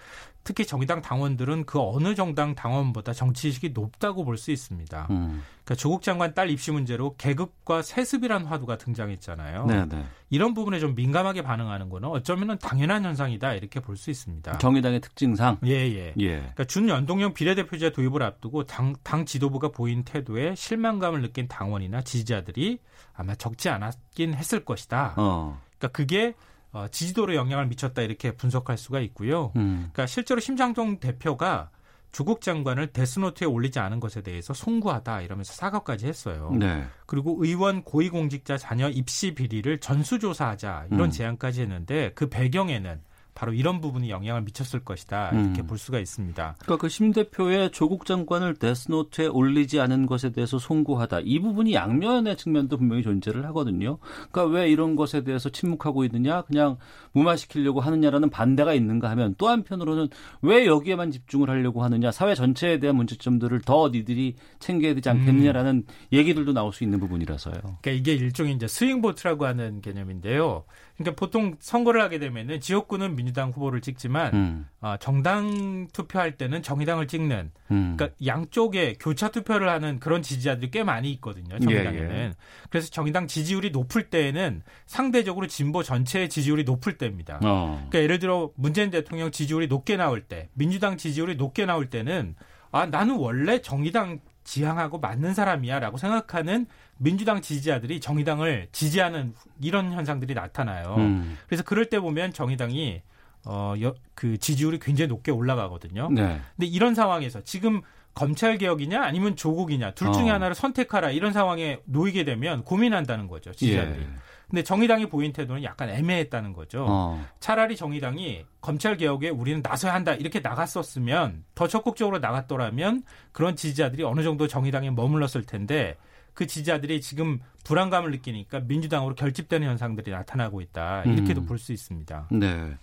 [SPEAKER 9] 특히 정의당 당원들은 그 어느 정당 당원보다 정치의식이 높다고 볼 수 있습니다.
[SPEAKER 1] 음.
[SPEAKER 9] 그러니까 조국 장관 딸 입시 문제로 계급과 세습이란 화두가 등장했잖아요.
[SPEAKER 1] 네, 네.
[SPEAKER 9] 이런 부분에 좀 민감하게 반응하는 거는 어쩌면 당연한 현상이다 이렇게 볼 수 있습니다.
[SPEAKER 1] 정의당의 특징상
[SPEAKER 9] 예, 예.
[SPEAKER 1] 예.
[SPEAKER 9] 그러니까 준연동형 비례대표제 도입을 앞두고 당, 당 지도부가 보인 태도에 실망감을 느낀 당원이나 지지자들이 아마 적지 않았긴 했을 것이다.
[SPEAKER 1] 어.
[SPEAKER 9] 그러니까 그게 어, 지지도로 영향을 미쳤다 이렇게 분석할 수가 있고요.
[SPEAKER 1] 음.
[SPEAKER 9] 그러니까 실제로 심장동 대표가 조국 장관을 데스노트에 올리지 않은 것에 대해서 송구하다 이러면서 사과까지 했어요.
[SPEAKER 1] 네.
[SPEAKER 9] 그리고 의원 고위공직자 자녀 입시 비리를 전수조사하자 이런
[SPEAKER 1] 음.
[SPEAKER 9] 제안까지 했는데 그 배경에는 바로 이런 부분이 영향을 미쳤을 것이다 이렇게
[SPEAKER 1] 음.
[SPEAKER 9] 볼 수가 있습니다.
[SPEAKER 1] 그러니까 그 심 대표의 조국 장관을 데스노트에 올리지 않은 것에 대해서 송구하다. 이 부분이 양면의 측면도 분명히 존재를 하거든요. 그러니까 왜 이런 것에 대해서 침묵하고 있느냐, 그냥 무마시키려고 하느냐라는 반대가 있는가 하면 또 한편으로는 왜 여기에만 집중을 하려고 하느냐, 사회 전체에 대한 문제점들을 더 니들이 챙겨야 되지 않겠느냐라는 얘기들도 나올 수 있는 부분이라서요.
[SPEAKER 9] 그러니까 이게 일종의 이제 스윙 보트라고 하는 개념인데요. 그러니까 보통 선거를 하게 되면은 지역구는 민 주당 후보를 찍지만
[SPEAKER 1] 음,
[SPEAKER 9] 어, 정당 투표할 때는 정의당을 찍는
[SPEAKER 1] 음.
[SPEAKER 9] 그러니까 양쪽에 교차 투표를 하는 그런 지지자들이 꽤 많이 있거든요. 정의당에는.
[SPEAKER 1] 예, 예.
[SPEAKER 9] 그래서 정의당 지지율이 높을 때에는 상대적으로 진보 전체의 지지율이 높을 때입니다.
[SPEAKER 1] 어.
[SPEAKER 9] 그러니까 예를 들어 문재인 대통령 지지율이 높게 나올 때, 민주당 지지율이 높게 나올 때는 아 나는 원래 정의당 지향하고 맞는 사람이야라고 생각하는 민주당 지지자들이 정의당을 지지하는 이런 현상들이 나타나요.
[SPEAKER 1] 음.
[SPEAKER 9] 그래서 그럴 때 보면 정의당이 어, 여, 그 지지율이 굉장히 높게 올라가거든요.
[SPEAKER 1] 네.
[SPEAKER 9] 근데 이런 상황에서 지금 검찰 개혁이냐 아니면 조국이냐 둘 중에
[SPEAKER 1] 어.
[SPEAKER 9] 하나를 선택하라 이런 상황에 놓이게 되면 고민한다는 거죠 지지자들이.
[SPEAKER 1] 예.
[SPEAKER 9] 근데 정의당이 보인 태도는 약간 애매했다는 거죠.
[SPEAKER 1] 어.
[SPEAKER 9] 차라리 정의당이 검찰 개혁에 우리는 나서야 한다 이렇게 나갔었으면 더 적극적으로 나갔더라면 그런 지지자들이 어느 정도 정의당에 머물렀을 텐데 그 지지자들이 지금 불안감을 느끼니까 민주당으로 결집되는 현상들이 나타나고 있다 이렇게도
[SPEAKER 1] 음.
[SPEAKER 9] 볼수 있습니다.
[SPEAKER 1] 네.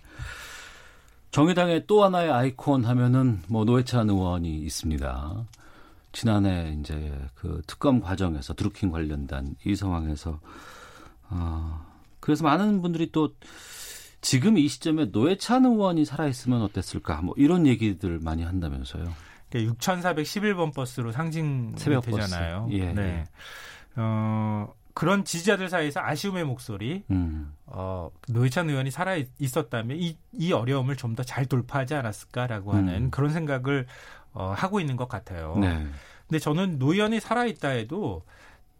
[SPEAKER 1] 정의당의 또 하나의 아이콘 하면은 뭐 노회찬 의원이 있습니다. 지난해 이제 그 특검 과정에서 드루킹 관련단 이 상황에서 아 그래서 많은 분들이 또 지금 이 시점에 노회찬 의원이 살아있으면 어땠을까 뭐 이런 얘기들 많이 한다면서요.
[SPEAKER 9] 그러니까 6,411번 버스로 상징
[SPEAKER 1] 새벽.
[SPEAKER 9] 되잖아요.
[SPEAKER 1] 예,
[SPEAKER 9] 네.
[SPEAKER 1] 예.
[SPEAKER 9] 어, 그런 지지자들 사이에서 아쉬움의 목소리,
[SPEAKER 1] 음.
[SPEAKER 9] 어, 노회찬 의원이 살아 있었다면 이, 이 어려움을 좀 더 잘 돌파하지 않았을까라고 하는
[SPEAKER 1] 음.
[SPEAKER 9] 그런 생각을 어, 하고 있는 것 같아요.
[SPEAKER 1] 네.
[SPEAKER 9] 근데 저는 노 의원이 살아 있다 해도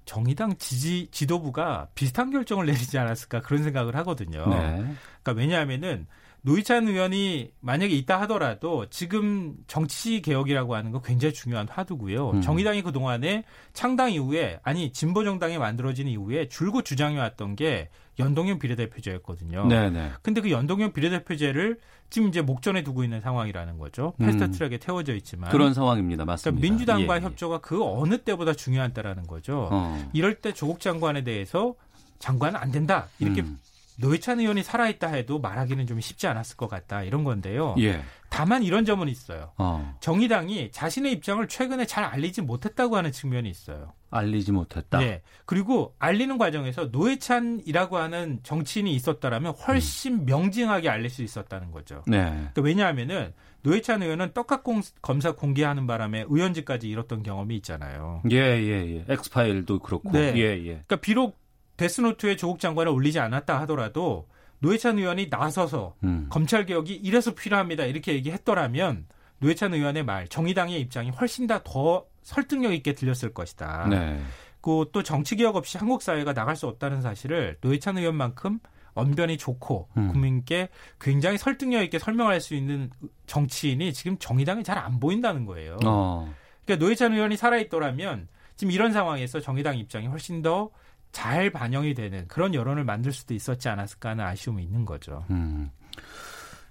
[SPEAKER 9] 정의당 지지 지도부가 비슷한 결정을 내리지 않았을까 그런 생각을 하거든요.
[SPEAKER 1] 네.
[SPEAKER 9] 그러니까 왜냐하면은 노희찬 의원이 만약에 있다 하더라도 지금 정치 개혁이라고 하는 거 굉장히 중요한 화두고요.
[SPEAKER 1] 음.
[SPEAKER 9] 정의당이 그 동안에 창당 이후에 아니 진보 정당이 만들어진 이후에 줄곧 주장해 왔던 게 연동형 비례대표제였거든요.
[SPEAKER 1] 네, 네.
[SPEAKER 9] 근데 그 연동형 비례대표제를 지금 이제 목전에 두고 있는 상황이라는 거죠. 패스트트랙에 태워져 있지만
[SPEAKER 1] 그런 상황입니다. 맞습니다.
[SPEAKER 9] 그러니까 민주당과
[SPEAKER 1] 예, 예.
[SPEAKER 9] 협조가 그 어느 때보다 중요하다라는 거죠.
[SPEAKER 1] 어.
[SPEAKER 9] 이럴 때 조국 장관에 대해서 장관은 안 된다 이렇게
[SPEAKER 1] 음.
[SPEAKER 9] 노회찬 의원이 살아있다 해도 말하기는 좀 쉽지 않았을 것 같다 이런 건데요.
[SPEAKER 1] 예.
[SPEAKER 9] 다만 이런 점은 있어요.
[SPEAKER 1] 어.
[SPEAKER 9] 정의당이 자신의 입장을 최근에 잘 알리지 못했다고 하는 측면이 있어요.
[SPEAKER 1] 알리지 못했다.
[SPEAKER 9] 네. 그리고 알리는 과정에서 노회찬이라고 하는 정치인이 있었다라면 훨씬 명징하게 알릴 수 있었다는 거죠.
[SPEAKER 1] 네.
[SPEAKER 9] 그러니까 왜냐하면은 노회찬 의원은 떡값 공- 검사 공개하는 바람에 의원직까지 잃었던 경험이 있잖아요.
[SPEAKER 1] 예, 예, 예. 엑스파일도 그렇고.
[SPEAKER 9] 네.
[SPEAKER 1] 예, 예.
[SPEAKER 9] 그러니까 비록 데스노트에 조국 장관을 올리지 않았다 하더라도 노회찬 의원이 나서서
[SPEAKER 1] 음.
[SPEAKER 9] 검찰 개혁이 이래서 필요합니다 이렇게 얘기했더라면 노회찬 의원의 말 정의당의 입장이 훨씬 더더 설득력 있게 들렸을 것이다.
[SPEAKER 1] 네.
[SPEAKER 9] 그리고 또 정치 개혁 없이 한국 사회가 나갈 수 없다는 사실을 노회찬 의원만큼 언변이 좋고
[SPEAKER 1] 음.
[SPEAKER 9] 국민께 굉장히 설득력 있게 설명할 수 있는 정치인이 지금 정의당에 잘안 보인다는 거예요.
[SPEAKER 1] 어.
[SPEAKER 9] 그러니까 노회찬 의원이 살아있더라면 지금 이런 상황에서 정의당 입장이 훨씬 더 잘 반영이 되는 그런 여론을 만들 수도 있었지 않았을까 하는 아쉬움이 있는 거죠.
[SPEAKER 1] 음.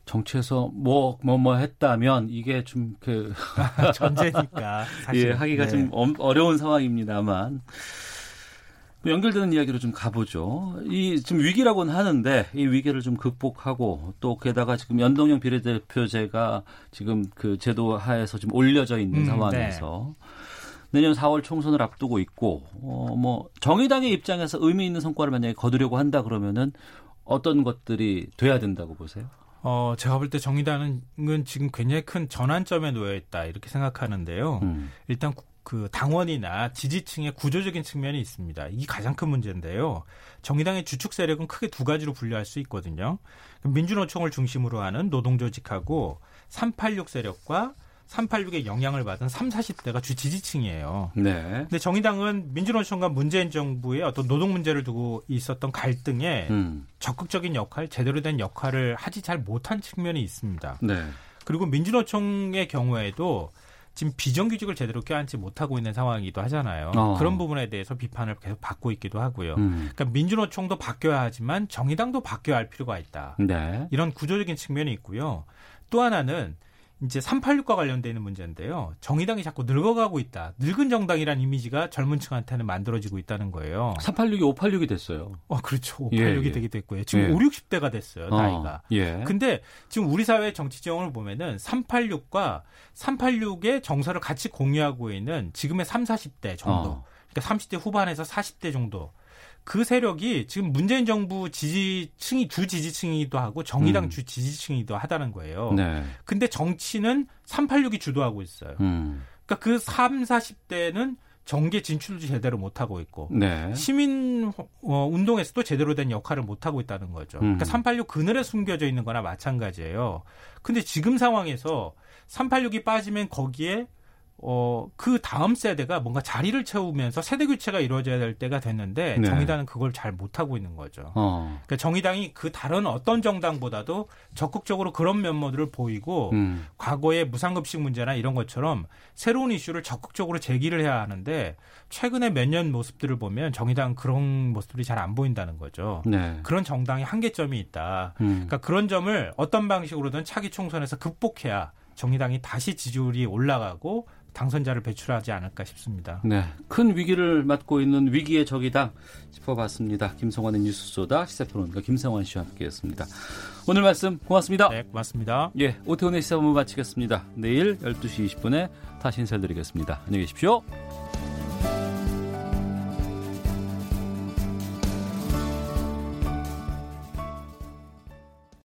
[SPEAKER 1] 정치에서 뭐 뭐 뭐 했다면 이게 좀 그
[SPEAKER 9] 전제니까 사실
[SPEAKER 1] 예, 하기가
[SPEAKER 9] 네.
[SPEAKER 1] 좀 엄- 어려운 상황입니다만 뭐 연결되는 이야기로 좀 가보죠. 이 지금 위기라고는 하는데 이 위기를 좀 극복하고 또 게다가 지금 연동형 비례대표제가 지금 그 제도 하에서 지금 올려져 있는
[SPEAKER 9] 음,
[SPEAKER 1] 상황에서 내년 4월 총선을 앞두고 있고 어 뭐 정의당의 입장에서 의미 있는 성과를 만약에 거두려고 한다 그러면은 어떤 것들이 돼야 된다고 보세요?
[SPEAKER 9] 어, 제가 볼 때 정의당은 지금 굉장히 큰 전환점에 놓여 있다 이렇게 생각하는데요.
[SPEAKER 1] 음.
[SPEAKER 9] 일단 구- 그 당원이나 지지층의 구조적인 측면이 있습니다. 이게 가장 큰 문제인데요. 정의당의 주축 세력은 크게 두 가지로 분류할 수 있거든요. 민주노총을 중심으로 하는 노동조직하고 386 세력과 386의 영향을 받은 3, 40대가 주 지지층이에요.
[SPEAKER 1] 네.
[SPEAKER 9] 근데 정의당은 민주노총과 문재인 정부의 어떤 노동 문제를 두고 있었던 갈등에
[SPEAKER 1] 음.
[SPEAKER 9] 적극적인 역할, 제대로 된 역할을 하지 잘 못한 측면이 있습니다.
[SPEAKER 1] 네.
[SPEAKER 9] 그리고 민주노총의 경우에도 지금 비정규직을 제대로 껴안지 못하고 있는 상황이기도 하잖아요.
[SPEAKER 1] 어.
[SPEAKER 9] 그런 부분에 대해서 비판을 계속 받고 있기도 하고요.
[SPEAKER 1] 음.
[SPEAKER 9] 그러니까 민주노총도 바뀌어야 하지만 정의당도 바뀌어야 할 필요가 있다.
[SPEAKER 1] 네.
[SPEAKER 9] 이런 구조적인 측면이 있고요. 또 하나는 이제 386과 관련돼 있는 문제인데요. 정의당이 자꾸 늙어가고 있다. 늙은 정당이라는 이미지가 젊은 층한테는 만들어지고 있다는 거예요.
[SPEAKER 1] 386이 586이 됐어요.
[SPEAKER 9] 어, 그렇죠.
[SPEAKER 1] 예,
[SPEAKER 9] 586이
[SPEAKER 1] 예.
[SPEAKER 9] 되기도 했고요. 지금
[SPEAKER 1] 예.
[SPEAKER 9] 5, 60대가 됐어요, 나이가.
[SPEAKER 1] 어, 예.
[SPEAKER 9] 근데 지금 우리 사회 정치 지형을 보면은 386과 386의 정서를 같이 공유하고 있는 지금의 3, 40대 정도.
[SPEAKER 1] 어.
[SPEAKER 9] 그러니까 30대 후반에서 40대 정도. 그 세력이 지금 문재인 정부 지지층이 주 지지층이기도 하고 정의당
[SPEAKER 1] 음.
[SPEAKER 9] 주 지지층이기도 하다는 거예요.
[SPEAKER 1] 네.
[SPEAKER 9] 근데 정치는 386이 주도하고 있어요.
[SPEAKER 1] 음.
[SPEAKER 9] 그러니까 그 3, 40대는 정계 진출도 제대로 못 하고 있고
[SPEAKER 1] 네.
[SPEAKER 9] 시민 어, 운동에서도 제대로 된 역할을 못 하고 있다는 거죠.
[SPEAKER 1] 음.
[SPEAKER 9] 그러니까 386 그늘에 숨겨져 있는 거나 마찬가지예요. 근데 지금 상황에서 386이 빠지면 거기에 어, 그 다음 세대가 뭔가 자리를 채우면서 세대 교체가 이루어져야 될 때가 됐는데
[SPEAKER 1] 네.
[SPEAKER 9] 정의당은 그걸 잘 못하고 있는 거죠.
[SPEAKER 1] 어.
[SPEAKER 9] 그러니까 정의당이 그 다른 어떤 정당보다도 적극적으로 그런 면모들을 보이고
[SPEAKER 1] 음.
[SPEAKER 9] 과거의 무상급식 문제나 이런 것처럼 새로운 이슈를 적극적으로 제기를 해야 하는데 최근에 몇 년 모습들을 보면 정의당 그런 모습들이 잘 안 보인다는 거죠.
[SPEAKER 1] 네.
[SPEAKER 9] 그런 정당의 한계점이 있다.
[SPEAKER 1] 음.
[SPEAKER 9] 그러니까 그런 점을 어떤 방식으로든 차기 총선에서 극복해야 정의당이 다시 지지율이 올라가고 당선자를 배출하지 않을까 싶습니다.
[SPEAKER 1] 네. 큰 위기를 맞고 있는 위기의 적이당 짚어봤습니다. 김성환의 뉴스소다 시사평론가 김성환 씨와 함께했습니다. 오늘 말씀 고맙습니다.
[SPEAKER 9] 네, 고맙습니다.
[SPEAKER 1] 예, 오태훈의 시사본부 마치겠습니다. 내일 12시 20분에 다시 인사드리겠습니다. 안녕히 계십시오.